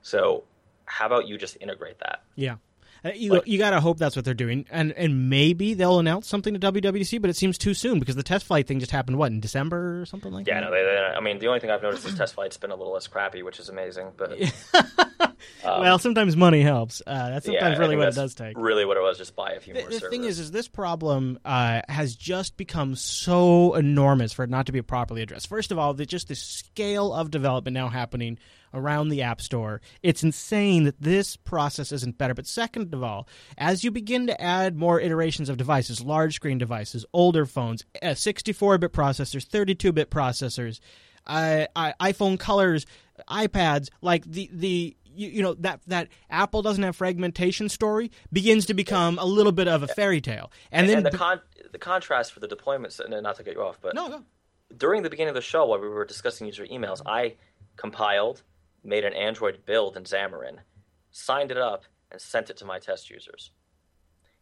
So how about you just integrate that? yeah. Uh, You, Like- you gotta hope that's what they're doing, and and maybe they'll announce something to WWDC, but it seems too soon because the TestFlight thing just happened what in December or something like Yeah, that. Yeah, no, they, they, I mean, the only thing I've noticed is TestFlight's been a little less crappy, which is amazing. But um, well, sometimes money helps. Uh, that's sometimes I really what it does take. Really, what it was, just buy a few The, more the servers. thing is, is this problem uh, has just become so enormous for it not to be properly addressed. First of all, the, just the scale of development now happening around the App Store, it's insane that this process isn't better. But second of all, as you begin to add more iterations of devices, large screen devices, older phones, 64-bit processors, 32-bit processors, uh, iPhone colors, iPads, like the the you, you know that that Apple doesn't have fragmentation story begins to become a little bit of a fairy tale, and, and, then and the con- the contrast for the deployments, and not to get you off, but no, no, during the beginning of the show, while we were discussing user emails, I compiled, made an Android build in Xamarin, signed it up, and sent it to my test users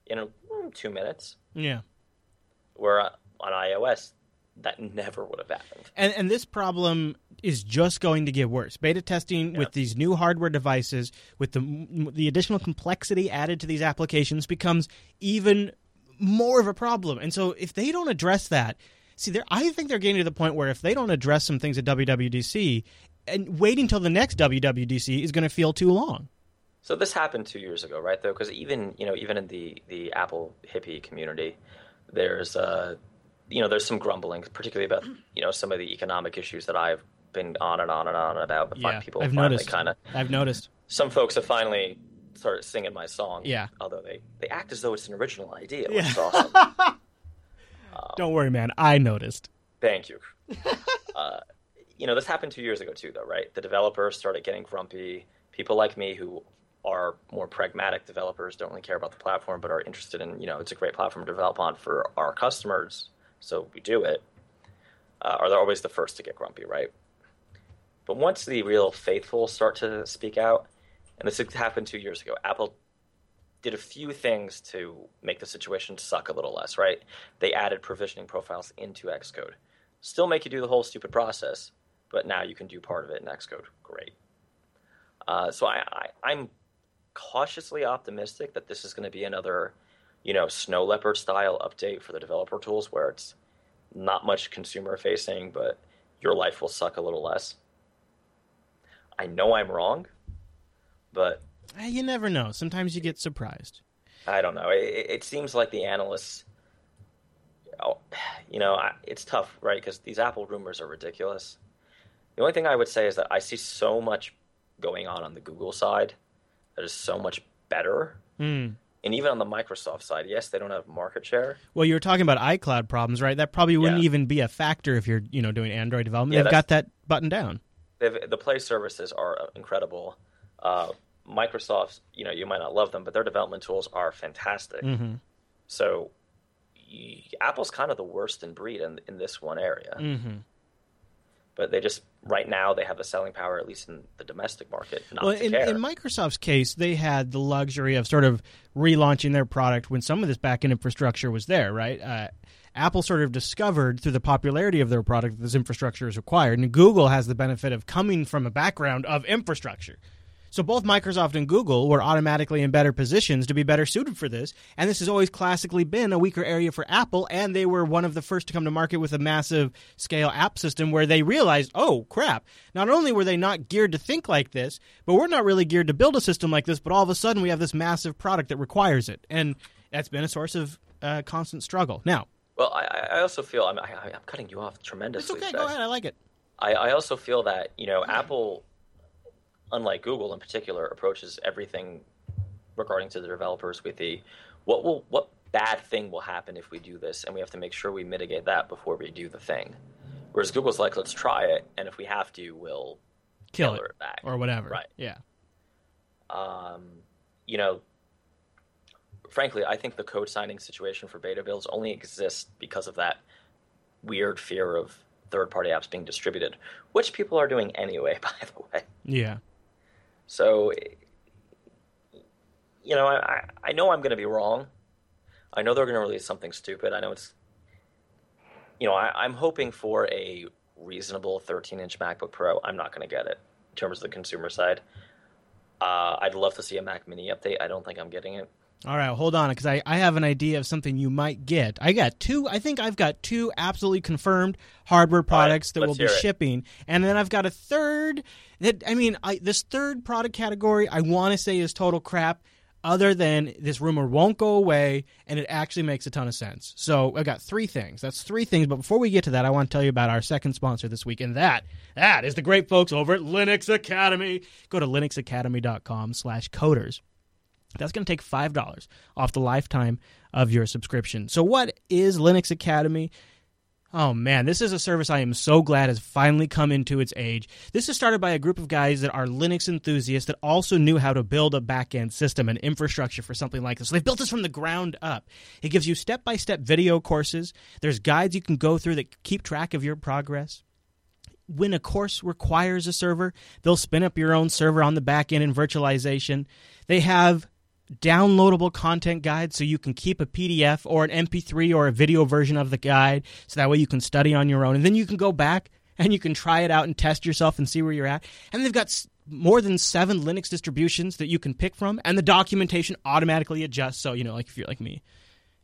in mm, two minutes. yeah. Where uh, on iOS, that never would have happened. And and this problem is just going to get worse. Beta testing with these new hardware devices, with the the additional complexity added to these applications, becomes even more of a problem. And so, if they don't address that, see, I think they're getting to the point where if they don't address some things at WWDC, and waiting till the next WWDC is going to feel too long. So this happened two years ago, right? Though, because even you know, even in the the Apple hippie community, there's uh, you know, there's some grumbling, particularly about you know some of the economic issues that I've been on and on and on about. But Yeah, people I've noticed. kind of I've noticed. some folks have finally started singing my song. Yeah. Although they, they act as though it's an original idea, which Yeah. is awesome. Don't worry, man. I noticed. Thank you. uh, you know, this happened two years ago too, though, right? The developers started getting grumpy. People like me who are more pragmatic developers don't really care about the platform, but are interested in, you know, it's a great platform to develop on for our customers, so we do it. Uh, are they always the first to get grumpy, right? But once the real faithful start to speak out, and this happened two years ago. Apple did a few things to make the situation suck a little less, right? They added provisioning profiles into Xcode. Still make you do the whole stupid process, but now you can do part of it in Xcode. Great. Uh, so I, I, I'm cautiously optimistic that this is going to be another, you know, Snow Leopard style update for the developer tools where it's not much consumer facing, but your life will suck a little less. I know I'm wrong, but Eh, You never know. Sometimes you get surprised. I don't know. It, it seems like the analysts, oh, you know, it's tough, right? Because these Apple rumors are ridiculous. The only thing I would say is that I see so much going on on the Google side that is so much better. Hmm. And even on the Microsoft side, yes, they don't have market share. Well, you were talking about iCloud problems, right? That probably wouldn't Yeah. even be a factor if you're, you know, doing Android development. Yeah, They've got that button down. The Play services are incredible. Uh, Microsoft's, you know, you might not love them, but their development tools are fantastic. Mm-hmm. So y- Apple's kind of the worst in breed in, in this one area. Mm-hmm. But they just, right now, they have the selling power, at least in the domestic market, not Well, to in, in Microsoft's case, they had the luxury of sort of relaunching their product when some of this backend infrastructure was there, right? Uh, Apple sort of discovered through the popularity of their product that this infrastructure is required, and Google has the benefit of coming from a background of infrastructure. So both Microsoft and Google were automatically in better positions to be better suited for this, and this has always classically been a weaker area for Apple, and they were one of the first to come to market with a massive scale app system where they realized, oh crap, not only were they not geared to think like this, but we're not really geared to build a system like this, but all of a sudden we have this massive product that requires it, and that's been a source of uh, constant struggle. Now, well, I, I also feel, I'm, I, I'm cutting you off tremendously. it's okay, today. go ahead, I like it. I, I also feel that you know Apple, unlike Google in particular, approaches everything regarding to the developers with the what will what bad thing will happen if we do this, and we have to make sure we mitigate that before we do the thing. Whereas Google's like, let's try it, and if we have to, we'll Kill it it back. or whatever. Right. Yeah. Um, you know, frankly, I think the code signing situation for beta builds only exists because of that weird fear of third-party apps being distributed, which people are doing anyway, by the way. Yeah. So, you know, I, I- know I'm going to be wrong. I know they're going to release something stupid. I know it's, you know, I, I'm hoping for a reasonable 13 inch MacBook Pro. I'm not going to get it in terms of the consumer side. Uh, I'd love to see a Mac Mini update. I don't think I'm getting it. All right, hold on, because I, I have an idea of something you might get. I got two. I think I've got two absolutely confirmed hardware products that will be it. shipping, and then I've got a third. That I mean, I, this third product category I want to say is total crap. Other than this rumor won't go away, and it actually makes a ton of sense. So I've got three things. That's three things. But before we get to that, I want to tell you about our second sponsor this week, and that that is the great folks over at Linux Academy. Go to linuxacademy.com/coders. That's going to take $5 off the lifetime of your subscription. So, what is Linux Academy? Oh man, this is a service I am so glad has finally come into its age. This is started by a group of guys that are Linux enthusiasts that also knew how to build a back-end system and infrastructure for something like this. So they've built this from the ground up. It gives you step-by-step video courses. There's guides you can go through that keep track of your progress when a course requires a server, they'll spin up your own server on the back end in virtualization. They have downloadable content guide so you can keep a PDF or an MP3 or a video version of the guide so that way you can study on your own. And then you can go back and you can try it out and test yourself and see where you're at. And they've got more than seven Linux distributions that you can pick from, and the documentation automatically adjusts. So, you know, like if you're like me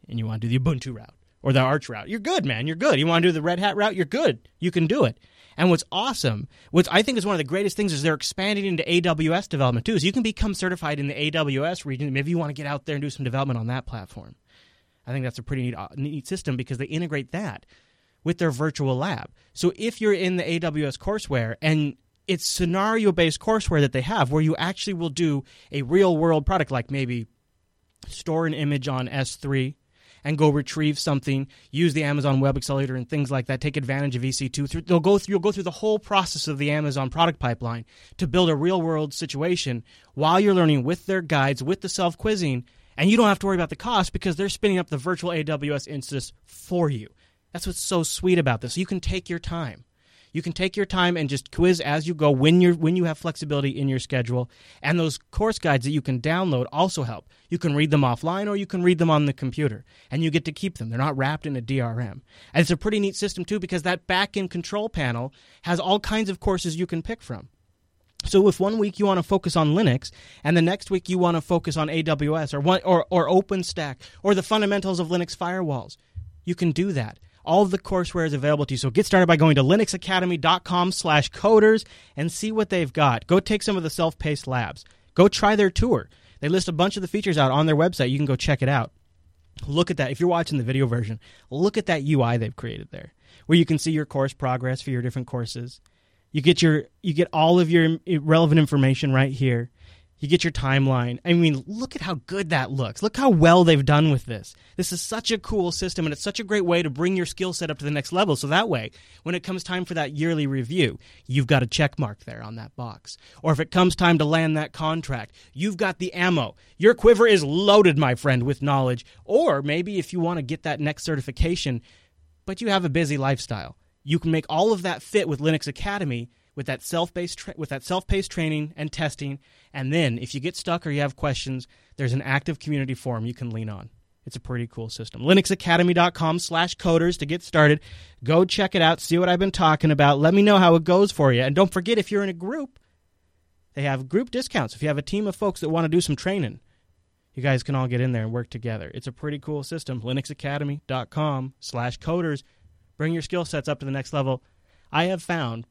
and you want to do the Ubuntu route or the Arch route, you're good, man. You're good. You want to do the Red Hat route, you're good. You can do it. And what's awesome, what I think is one of the greatest things, is they're expanding into AWS development too. So you can become certified in the AWS region. Maybe you want to get out there and do some development on that platform. I think that's a pretty neat, uh, neat system because they integrate that with their virtual lab. So if you're in the AWS courseware and it's scenario based courseware that they have where you actually will do a real world product like maybe store an image on S3 and go retrieve something, use the Amazon Web Accelerator and things like that, take advantage of EC2. They'll go through, you'll go through the whole process of the Amazon product pipeline to build a real world situation while you're learning with their guides, with the self quizzing, and you don't have to worry about the cost because they're spinning up the virtual AWS instance for you. That's what's so sweet about this. You can take your time. You can take your time and just quiz as you go when you when you have flexibility in your schedule. And those course guides that you can download also help. You can read them offline or you can read them on the computer, and you get to keep them. They're not wrapped in a DRM. And it's a pretty neat system too because that back-end control panel has all kinds of courses you can pick from. So if one week you want to focus on Linux and the next week you want to focus on AWS or one, or or OpenStack or the fundamentals of Linux firewalls, you can do that. All of the courseware is available to you. So get started by going to linuxacademy.com slash coders and see what they've got. Go take some of the self-paced labs. Go try their tour. They list a bunch of the features out on their website. You can go check it out. Look at that. If you're watching the video version, look at that UI they've created there, where you can see your course progress for your different courses. You get your you get all of your relevant information right here. You get your timeline. I mean, look at how good that looks. Look how well they've done with this. This is such a cool system, and it's such a great way to bring your skill set up to the next level. So that way, when it comes time for that yearly review, you've got a check mark there on that box. Or if it comes time to land that contract, you've got the ammo. Your quiver is loaded, my friend, with knowledge. Or maybe if you want to get that next certification, but you have a busy lifestyle, you can make all of that fit with Linux Academy with that self-based tra- with that self-paced training and testing. And then if you get stuck or you have questions there's an active community forum you can lean on. It's a pretty cool system. Linuxacademy.com slash coders to get started. Go check it out. See what i've been talking about. Let me know how it goes for you. And don't forget if you're in a group they have group discounts. If you have a team of folks that want to do some training you guys can all get in there and work together. It's a pretty cool system. Linuxacademy.com slash coders. Bring your skill sets up to the next level. I have found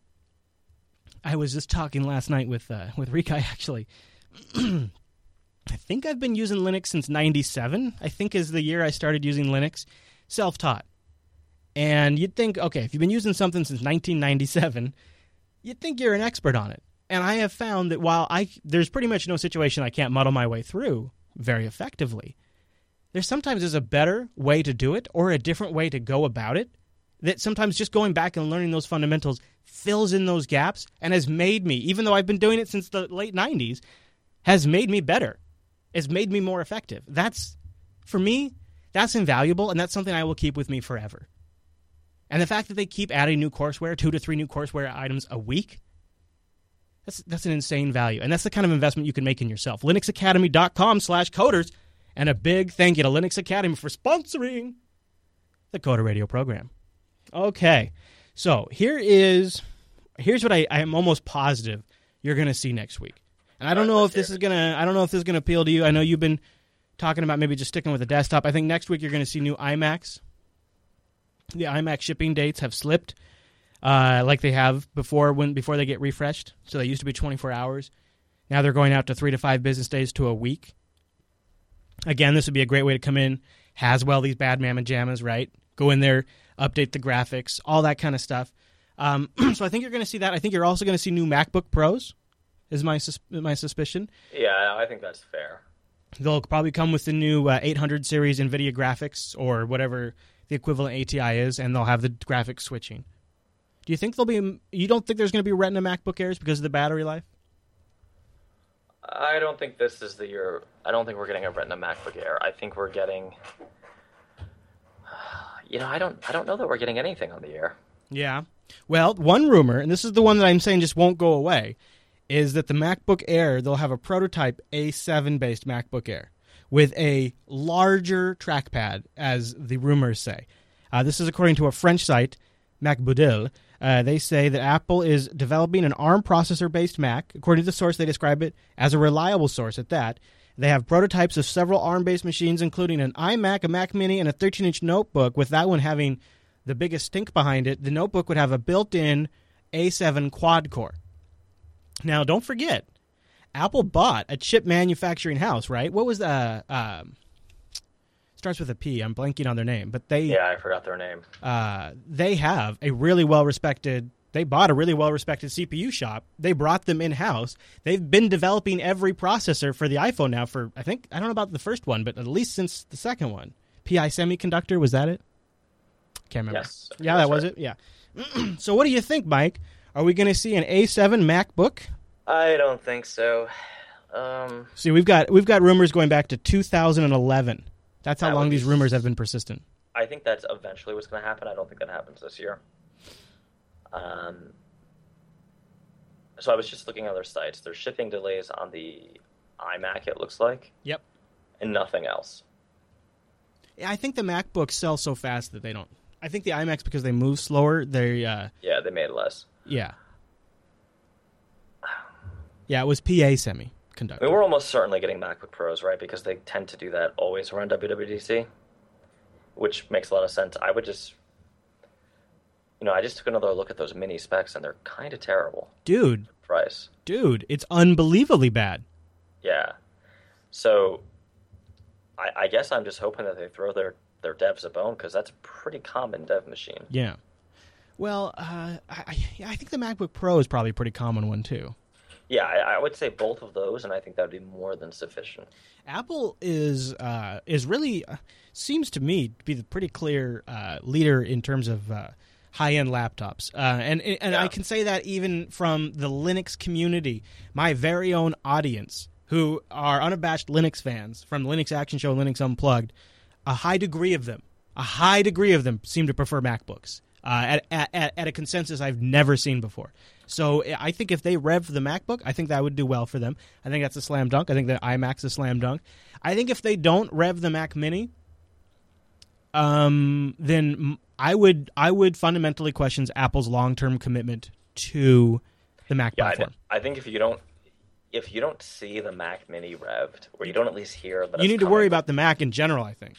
I was just talking last night with uh, with Rikai actually. I think I've been using Linux since '97. I think is the year I started using Linux, self-taught. And you'd think, okay, if you've been using something since 1997, you'd think you're an expert on it. And I have found that while I there's pretty much no situation I can't muddle my way through very effectively, there sometimes is a better way to do it or a different way to go about it that sometimes just going back and learning those fundamentals fills in those gaps and has made me, even though I've been doing it since the late 90s, has made me better. It's made me more effective. That's, for me, that's invaluable, and that's something I will keep with me forever. And the fact that they keep adding new courseware, two to three new courseware items a week, that's, that's an insane value. And that's the kind of investment you can make in yourself. LinuxAcademy.com slash coders. And a big thank you to Linux Academy for sponsoring the Coder Radio program. Okay. So here is here's what I, I am almost positive you're gonna see next week. And I don't know if this is gonna I don't know if this is gonna appeal to you. I know you've been talking about maybe just sticking with the desktop. I think next week you're gonna see new iMacs. The iMac shipping dates have slipped. Uh, like they have before when before they get refreshed. So they used to be 24 hours. Now they're going out to three to five business days to a week. Again, this would be a great way to come in, Haswell these bad mamma jammas, right? Go in there, update the graphics, all that kind of stuff. Um, so I think you're going to see that. I think you're also going to see new MacBook Pros. Is my sus- my suspicion? Yeah, I think that's fair. They'll probably come with the new uh, 800 series NVIDIA graphics or whatever the equivalent ATI is, and they'll have the graphics switching. Do you think there'll be? You don't think there's going to be Retina MacBook Airs because of the battery life? I don't think this is the year. I don't think we're getting a Retina MacBook Air. I think we're getting you know, I don't, I don't know that we're getting anything on the air. Yeah. Well, one rumor, and this is the one that I'm saying just won't go away, is that the MacBook Air they'll have a prototype A7 based MacBook Air with a larger trackpad, as the rumors say. Uh, this is according to a French site, MacBidouille. Uh, they say that Apple is developing an ARM processor based Mac. According to the source, they describe it as a reliable source at that, they have prototypes of several ARM based machines, including an iMac, a Mac Mini, and a 13 inch notebook, with that one having the biggest stink behind it. The notebook would have a built in A7 quad core. Now, don't forget, Apple bought a chip manufacturing house, right? What was the. Uh, um, starts with a P. I'm blanking on their name, but they. Yeah, I forgot their name. Uh, they have a really well respected they bought a really well respected CPU shop. They brought them in house. They've been developing every processor for the iPhone now for I think I don't know about the first one, but at least since the second one. PA Semiconductor was that it? Can't remember. Yes. Yeah, that was right. it. Yeah. so what do you think, Mike? Are we going to see an A7 MacBook? I don't think so. Um, see, we've got we've got rumors going back to 2011. That's how that long these rumors have been persistent. I think that's eventually what's going to happen. I don't think that happens this year. Um, so I was just looking at their sites. There's shipping delays on the iMac. It looks like, Yep. and nothing else. Yeah, I think the MacBooks sell so fast that they don't. I think the iMacs because they move slower. They uh, Yeah, they made less. yeah. Yeah, it was PA semi I mean, we're almost certainly getting MacBook Pros, right? Because they tend to do that always around WWDC, which makes a lot of sense. I would just, you know, I just took another look at those mini specs, and they're kind of terrible dude, price. dude, it's unbelievably bad. Yeah. So, I, I guess I'm just hoping that they throw their their devs a bone because that's a pretty common dev machine. Yeah. Well, uh, I, I I think the MacBook Pro is probably a pretty common one too. Yeah, I, I would say both of those, and I think that would be more than sufficient. Apple is uh, is really uh, seems to me to be the pretty clear uh, leader in terms of uh, high end laptops, uh, and and Yeah. I can say that even from the Linux community, my very own audience, who are unabashed Linux fans from Linux Action Show, Linux Unplugged, a high degree of them, a high degree of them seem to prefer MacBooks uh, at, at at a consensus I've never seen before. So I think if they rev the MacBook, I think that would do well for them. I think that's a slam dunk. I think the iMac's a slam dunk. I think if they don't rev the Mac Mini, um, then I would I would fundamentally question Apple's long term commitment to the Mac Yeah, platform. I think if you don't if you don't see the Mac Mini revved, or you don't at least hear that You need to worry about the Mac in general. I think.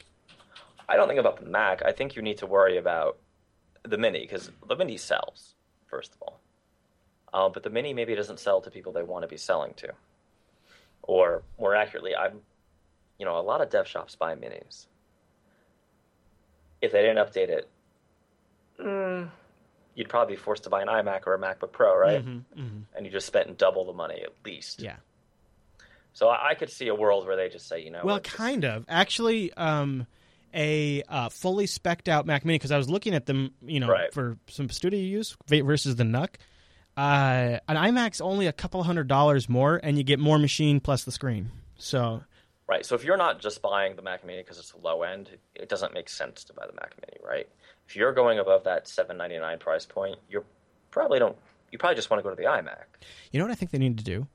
I don't think about the Mac. I think you need to worry about the Mini because the Mini sells first of all, uh, but the Mini maybe doesn't sell to people they want to be selling to, or more accurately, I'm, you know, a lot of dev shops buy Minis. If they didn't update it, mm, you'd probably be forced to buy an iMac or a MacBook Pro, right? Mhm, mhm. And you just spent double the money at least. Yeah. So I, I could see a world where they just say, you know, Well, what, just- kind of. Actually, um, a uh, fully specced out Mac Mini because I was looking at them, you know, Right. for some studio use versus the NUC. Uh, an iMac's only a couple hundred dollars more, and you get more machine plus the screen. So Right. So if you're not just buying the Mac Mini because it's low end, it doesn't make sense to buy the Mac Mini, right? If you're going above that 799 price point, you're probably don't you probably just want to go to the iMac. you know what I think they need to do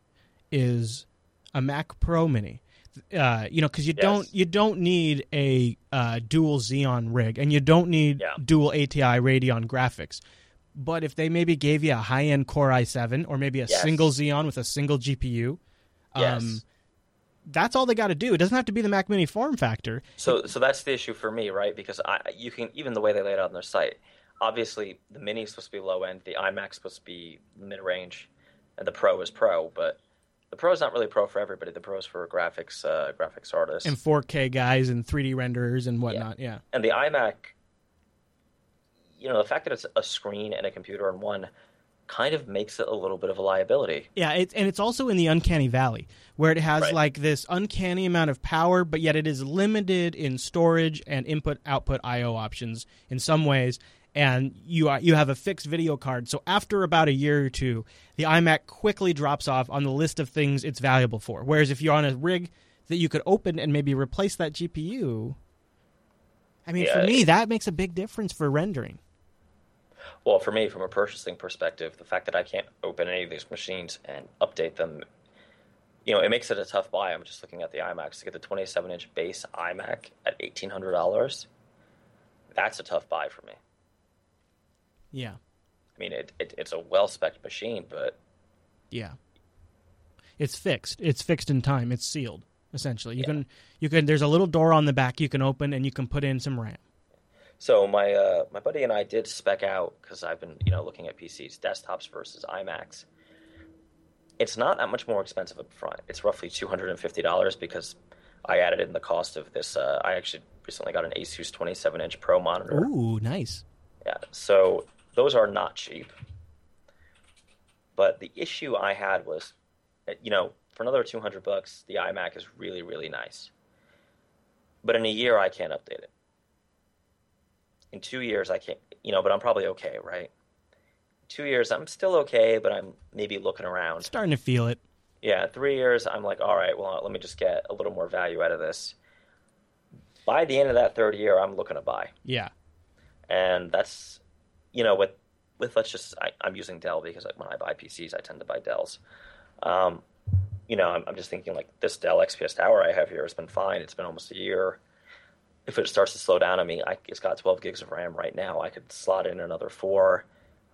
is a Mac Pro Mini. Uh, you know, because you Yes. don't you don't need a uh, dual Xeon rig, and you don't need Yeah. dual ATI Radeon graphics. But if they maybe gave you a high end Core i7 or maybe a Yes. single Xeon with a single GPU, Yes. That's all they got to do. It doesn't have to be the Mac Mini form factor. So so that's the issue for me, right? Because I you can even the way they lay it out on their site. Obviously, the Mini is supposed to be low end, the iMac is supposed to be mid range, and the Pro is Pro, but the Pro is not really Pro for everybody. The Pro is for graphics uh, graphics artists. And 4K guys and 3D renderers and whatnot. Yeah. and the iMac, you know, the fact that it's a screen and a computer in one kind of makes it a little bit of a liability. Yeah, it's and it's also in the uncanny valley where it has Right. like this uncanny amount of power, but yet it is limited in storage and input output I/O options in some ways. And you are, you have a fixed video card, so after about a year or two, the iMac quickly drops off on the list of things it's valuable for. Whereas if you're on a rig that you could open and maybe replace that GPU, I mean, for me, that makes a big difference for rendering. Well, for me, from a purchasing perspective, the fact that I can't open any of these machines and update them, you know, it makes it a tough buy. I'm just looking at the iMacs to get the 27 inch base iMac at $1,800. That's a tough buy for me. Yeah, I mean, it, it it's a well spec machine, but Yeah. It's fixed. It's fixed in time. It's sealed. Essentially, you Yeah. can you can. There's a little door on the back you can open, and you can put in some RAM. So my uh, my buddy and I did spec out because I've been you know looking at PCs, desktops versus iMacs. It's not that much more expensive up front. It's roughly two hundred and fifty dollars because I added in the cost of this. Uh, I actually recently got an Asus twenty seven inch Pro monitor. Ooh, nice. Yeah, so those are not cheap. But the issue I had was, uh, you know, for another two hundred bucks, the iMac is really really nice. But in a year, I can't update it. In two years, I can't, you know, but I'm probably okay, right? Two years, I'm still okay, but I'm maybe looking around. Starting to feel it. Yeah, three years, I'm like, all right, well, let me just get a little more value out of this. By the end of that third year, I'm looking to buy Yeah. and that's you know with with let's just I, I'm using Dell because like when I buy PCs, I tend to buy Dells. Um, you know, I'm, I'm just thinking like this Dell XPS Tower I have here has been fine. It's been almost a year. If it starts to slow down on me, I, it's got 12 gigs of RAM right now. I could slot in another four,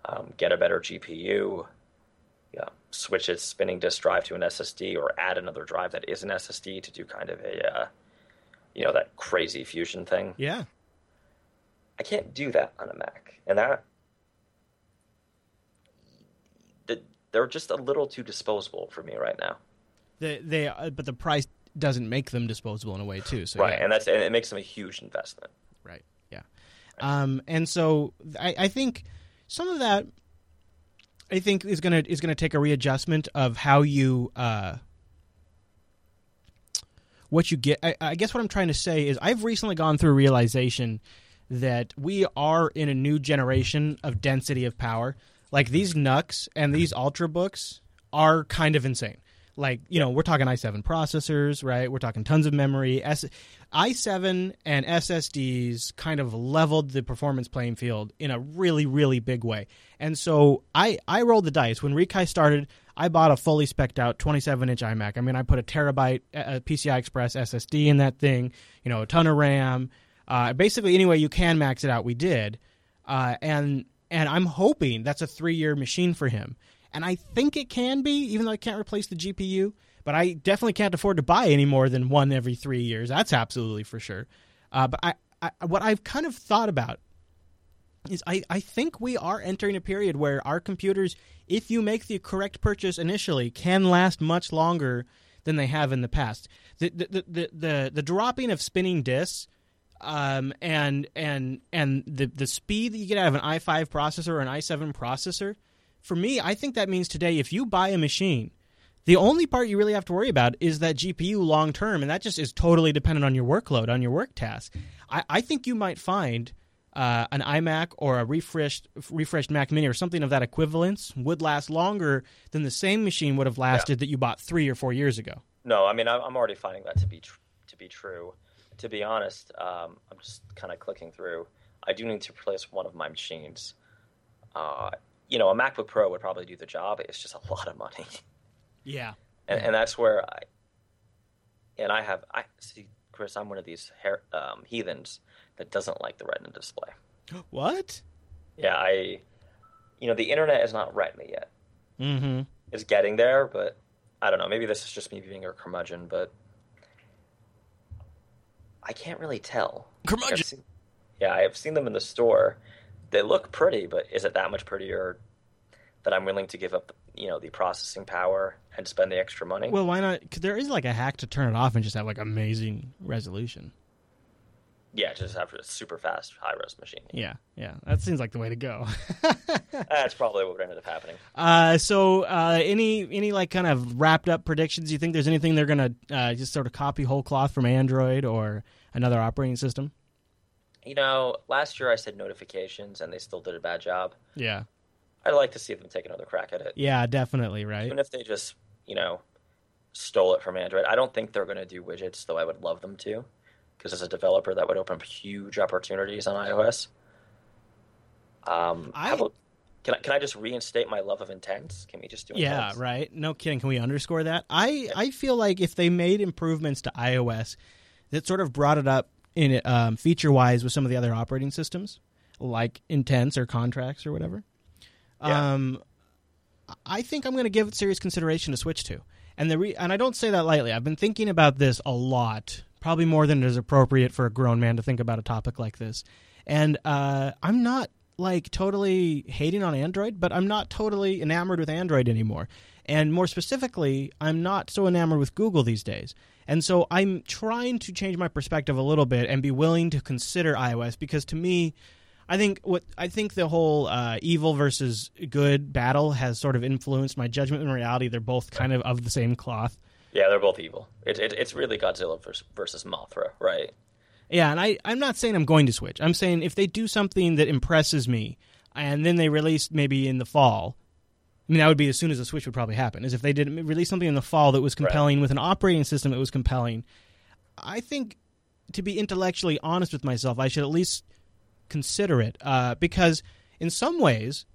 um, get a better GPU, yeah, switch its spinning disk drive to an SSD, or add another drive that is an SSD to do kind of a, uh, you know, that crazy fusion thing. Yeah. I can't do that on a Mac, and that they're just a little too disposable for me right now. They, they, uh, but the price doesn't make them disposable in a way too. So right, yeah. and that's and it makes them a huge investment. Right. Yeah. Um, and so I, I think some of that, I think is gonna is gonna take a readjustment of how you uh, what you get. I, I guess what I'm trying to say is I've recently gone through a realization that we are in a new generation of density of power. Like these NUCs and these Ultrabooks are kind of insane. Like, you know, we're talking i7 processors, right? We're talking tons of memory. S- i7 and SSDs kind of leveled the performance playing field in a really, really big way. And so I, I rolled the dice. When Rikai started, I bought a fully specced out 27 inch iMac. I mean, I put a terabyte uh, PCI Express SSD in that thing, you know, a ton of RAM. Uh, basically, any way you can max it out, we did. Uh, and and I'm hoping that's a three year machine for him. And I think it can be, even though I can't replace the GPU. But I definitely can't afford to buy any more than one every three years. That's absolutely for sure. Uh, but I, I, what I've kind of thought about is I, I think we are entering a period where our computers, if you make the correct purchase initially, can last much longer than they have in the past. The the the the, the, the dropping of spinning disks um, and and and the the speed that you get out of an i5 processor or an i7 processor, for me, I think that means today if you buy a machine, the only part you really have to worry about is that GPU long term, and that just is totally dependent on your workload, on your work task. I, I think you might find uh, an iMac or a refreshed refreshed Mac Mini or something of that equivalence would last longer than the same machine would have lasted yeah. that you bought three or four years ago. No, I mean I'm already finding that to be tr- to be true to be honest, um, I'm just kind of clicking through. I do need to replace one of my machines. Uh, you know, a MacBook Pro would probably do the job. It's just a lot of money. Yeah, and, and that's where I and I have I see, Chris. I'm one of these hair, um, heathens that doesn't like the Retina display. What? Yeah, I. You know, the internet is not Retina yet. Mm-hmm. It's getting there, but I don't know. Maybe this is just me being a curmudgeon, but I can't really tell. Curmudgeon. Seen, yeah, I've seen them in the store. They look pretty, but is it that much prettier that I'm willing to give up, you know, the processing power and spend the extra money? Well, why not? Because there is like a hack to turn it off and just have like amazing resolution. Yeah, just have a super fast high res machine. Yeah, yeah, that seems like the way to go. That's probably what would ended up happening. Uh, so, uh, any any like kind of wrapped up predictions? You think there's anything they're gonna uh, just sort of copy whole cloth from Android or another operating system? You know, last year I said notifications, and they still did a bad job. Yeah, I'd like to see them take another crack at it. Yeah, definitely. Right. Even if they just, you know, stole it from Android, I don't think they're going to do widgets, though I would love them to because as a developer, that would open up huge opportunities on iOS. Um, I, about, can I can I just reinstate my love of intents? Can we just do? It? Yeah, right. No kidding. Can we underscore that? I I feel like if they made improvements to iOS that sort of brought it up in um, feature wise with some of the other operating systems, like intents or contracts or whatever. Yeah. Um, I think I'm going to give it serious consideration to switch to. And the re- and I don't say that lightly. I've been thinking about this a lot probably more than is appropriate for a grown man to think about a topic like this. And uh, I'm not like totally hating on Android, but I'm not totally enamored with Android anymore. And more specifically, I'm not so enamored with Google these days. And so I'm trying to change my perspective a little bit and be willing to consider iOS because to me, I think what I think the whole uh, evil versus good battle has sort of influenced my judgment. In reality, they're both kind of of the same cloth. Yeah, they're both evil. It, it, it's really Godzilla versus, versus Mothra, right? Yeah, and I, I'm not saying I'm going to switch. I'm saying if they do something that impresses me, and then they release maybe in the fall, I mean, that would be as soon as the switch would probably happen. Is if they didn't release something in the fall that was compelling right. with an operating system that was compelling. I think, to be intellectually honest with myself, I should at least consider it uh, because in some ways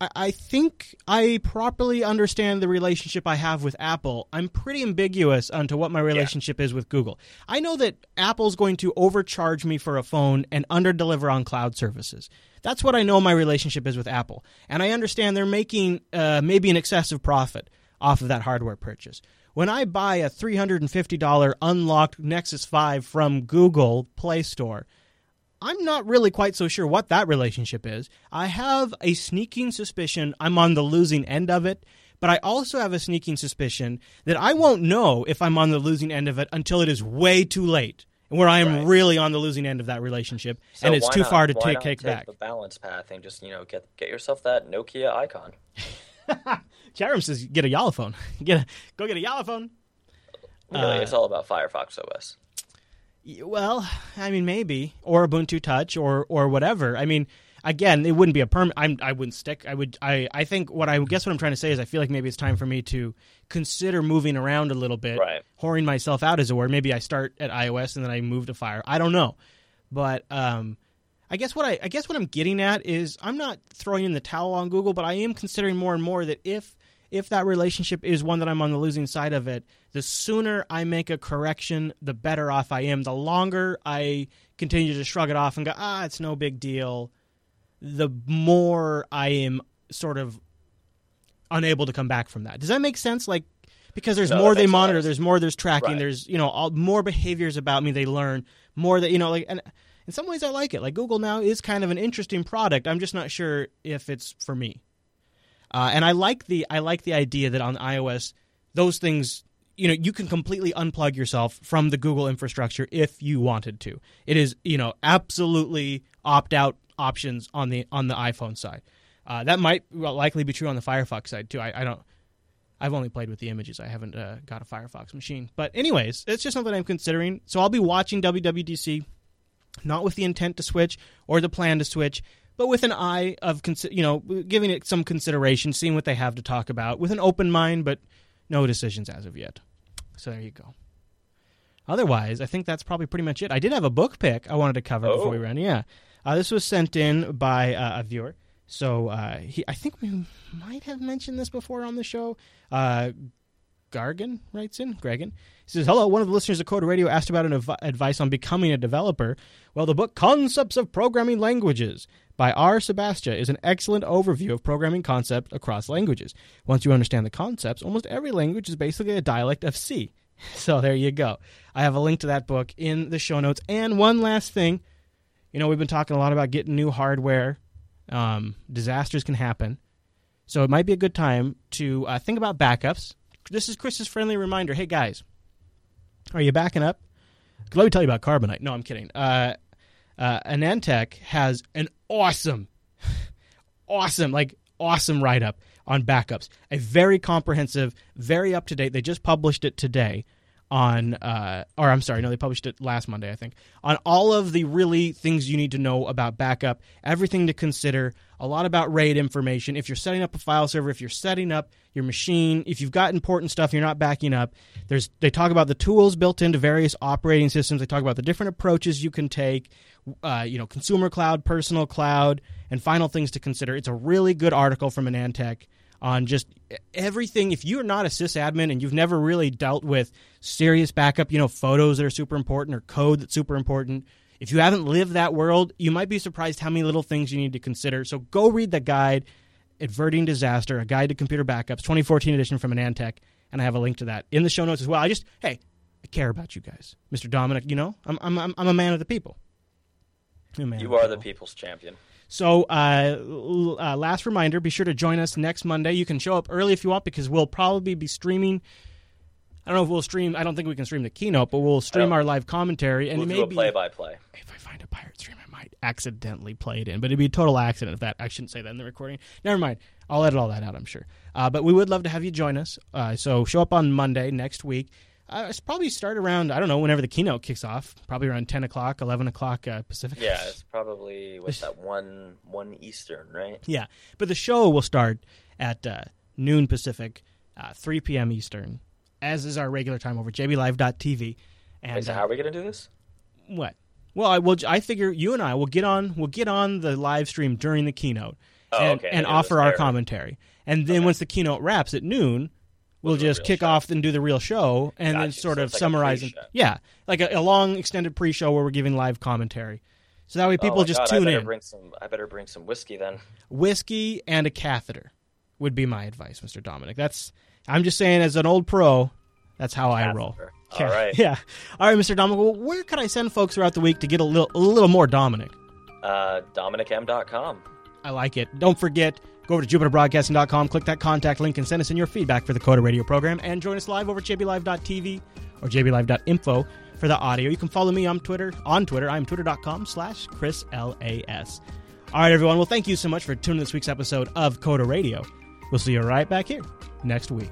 I, I think I properly understand the relationship I have with Apple. I'm pretty ambiguous onto what my relationship is with Google. I know that Apple's going to overcharge me for a phone and underdeliver on cloud services. That's what I know my relationship is with Apple, and I understand they're making uh, maybe an excessive profit off of that hardware purchase. When I buy a $350 unlocked Nexus 5 from Google Play Store, I'm not really quite so sure what that relationship is. I have a sneaking suspicion I'm on the losing end of it, but I also have a sneaking suspicion that I won't know if I'm on the losing end of it until it is way too late, where I am Right. really on the losing end of that relationship, So and it's too not- far to take, take back. the balance path and just you know get get yourself that Nokia icon. Chatham says, "Get a Jolla phone. Get a, go get a Jolla phone." Really, Uh, it's all about Firefox OS. Well, I mean, maybe or Ubuntu Touch or or whatever. I mean, again, it wouldn't be a perm. I'm I wouldn't stick. I would. I I think what I guess what I'm trying to say is I feel like maybe it's time for me to consider moving around a little bit, Right. whoring myself out as it were. Maybe I start at iOS and then I move to Fire. I don't know, but um. I guess what I, I guess what I'm getting at is I'm not throwing in the towel on Google, but I am considering more and more that if if that relationship is one that I'm on the losing side of it, the sooner I make a correction, the better off I am. The longer I continue to shrug it off and go, ah, it's no big deal, the more I am sort of unable to come back from that. Does that make sense? Like because there's No, more they makes a lot of monitor, sense. there's more there's tracking, Right. there's you know all, more behaviors about me they learn, more that you know like and in some ways I like it. Like Google now is kind of an interesting product. I'm just not sure if it's for me. Uh, and I like the I like the idea that on iOS those things you know you can completely unplug yourself from the Google infrastructure if you wanted to. It is you know absolutely opt out options on the on the iPhone side. Uh, that might likely be true on the Firefox side too. I, I don't. I've only played with the images. I haven't uh, got a Firefox machine. But anyways, it's just something I'm considering. So I'll be watching WWDC, not with the intent to switch or the plan to switch, but with an eye of you know giving it some consideration, seeing what they have to talk about, with an open mind, but no decisions as of yet. So there you go. Otherwise, I think that's probably pretty much it. I did have a book pick I wanted to cover before Oh. we ran. Yeah, uh, this was sent in by uh, a viewer. So uh, he, I think we might have mentioned this before on the show. Uh, Gargan writes in, Gregan. He says, Hello, one of the listeners of Code Radio asked about an adv- advice on becoming a developer. Well, the book Concepts of Programming Languages by R. Sebesta is an excellent overview of programming concepts across languages. Once you understand the concepts, almost every language is basically a dialect of C. So there you go. I have a link to that book in the show notes. And one last thing. You know, we've been talking a lot about getting new hardware. Um, disasters can happen. So it might be a good time to uh, think about backups. This is Chris's friendly reminder. Hey guys, are you backing up? Let me tell you about Carbonite. No, I'm kidding. Uh, uh, AnandTech has an awesome, awesome, like awesome write up on backups. A very comprehensive, very up to date. They just published it today on, uh, or I'm sorry, no, they published it last Monday, I think, on all of the really things you need to know about backup, everything to consider, a lot about RAID information. If you're setting up a file server, if you're setting up your machine, if you've got important stuff you're not backing up, there's they talk about the tools built into various operating systems. They talk about the different approaches you can take, uh, you know, consumer cloud, personal cloud, and final things to consider. It's a really good article from AnandTech on just everything. If you're not a sysadmin and you've never really dealt with serious backup, you know, photos that are super important or code that's super important, if you haven't lived that world, you might be surprised how many little things you need to consider. So go read the guide, Averting Disaster, a guide to computer backups, 2014 edition from AnandTech, and I have a link to that in the show notes as well. I just, hey, I care about you guys, Mr. Dominick. You know, I'm I'm I'm, a man of the people. You are the people's champion. So, uh, l- uh, last reminder: be sure to join us next Monday. You can show up early if you want because we'll probably be streaming. I don't know if we'll stream. I don't think we can stream the keynote, but we'll stream our live commentary and We'll do a maybe play-by-play. if I find a pirate stream, I might accidentally play it in, but it'd be a total accident if that. I shouldn't say that in the recording. Never mind. I'll edit all that out. I'm sure. Uh, but we would love to have you join us. Uh, so show up on Monday next week. Uh, it's probably start around I don't know whenever the keynote kicks off. Probably around ten o'clock, eleven o'clock uh, Pacific. Yeah, it's probably what's that one one Eastern, right? Yeah, but the show will start at uh, noon Pacific, uh, 3 p.m. Eastern, as is our regular time over JBLive.tv. And Wait, so uh, how are we gonna do this? what? Well, I will. I figure you and I will get on. We'll get on the live stream during the keynote, Oh, and, okay. and I knew it was offer our commentary. And then Okay. once the keynote wraps at noon, we'll We'll do a just kick show. off and do the real show and then sort So of like it. Yeah, like a, a long extended pre-show where we're giving live commentary. So that way people oh just God, I tune better in. Bring some, I better bring some whiskey then. Whiskey and a catheter would be my advice, Mr. Dominick. That's I'm just saying as an old pro, that's how I roll. Okay. All right. Yeah. All right, Mr. Dominick. Well, where could I send folks throughout the week to get a little a little more Dominick? Uh, DominickM.com. I like it. Don't forget, go over to jupiterbroadcasting.com, click that contact link, and send us in your feedback for the Coder Radio program. And join us live over at jblive.tv or jblive.info for the audio. You can follow me on Twitter. On Twitter, I'm twitter.com slash chrislas. All right, everyone. Well, thank you so much for tuning in this week's episode of Coder Radio. We'll see you right back here next week.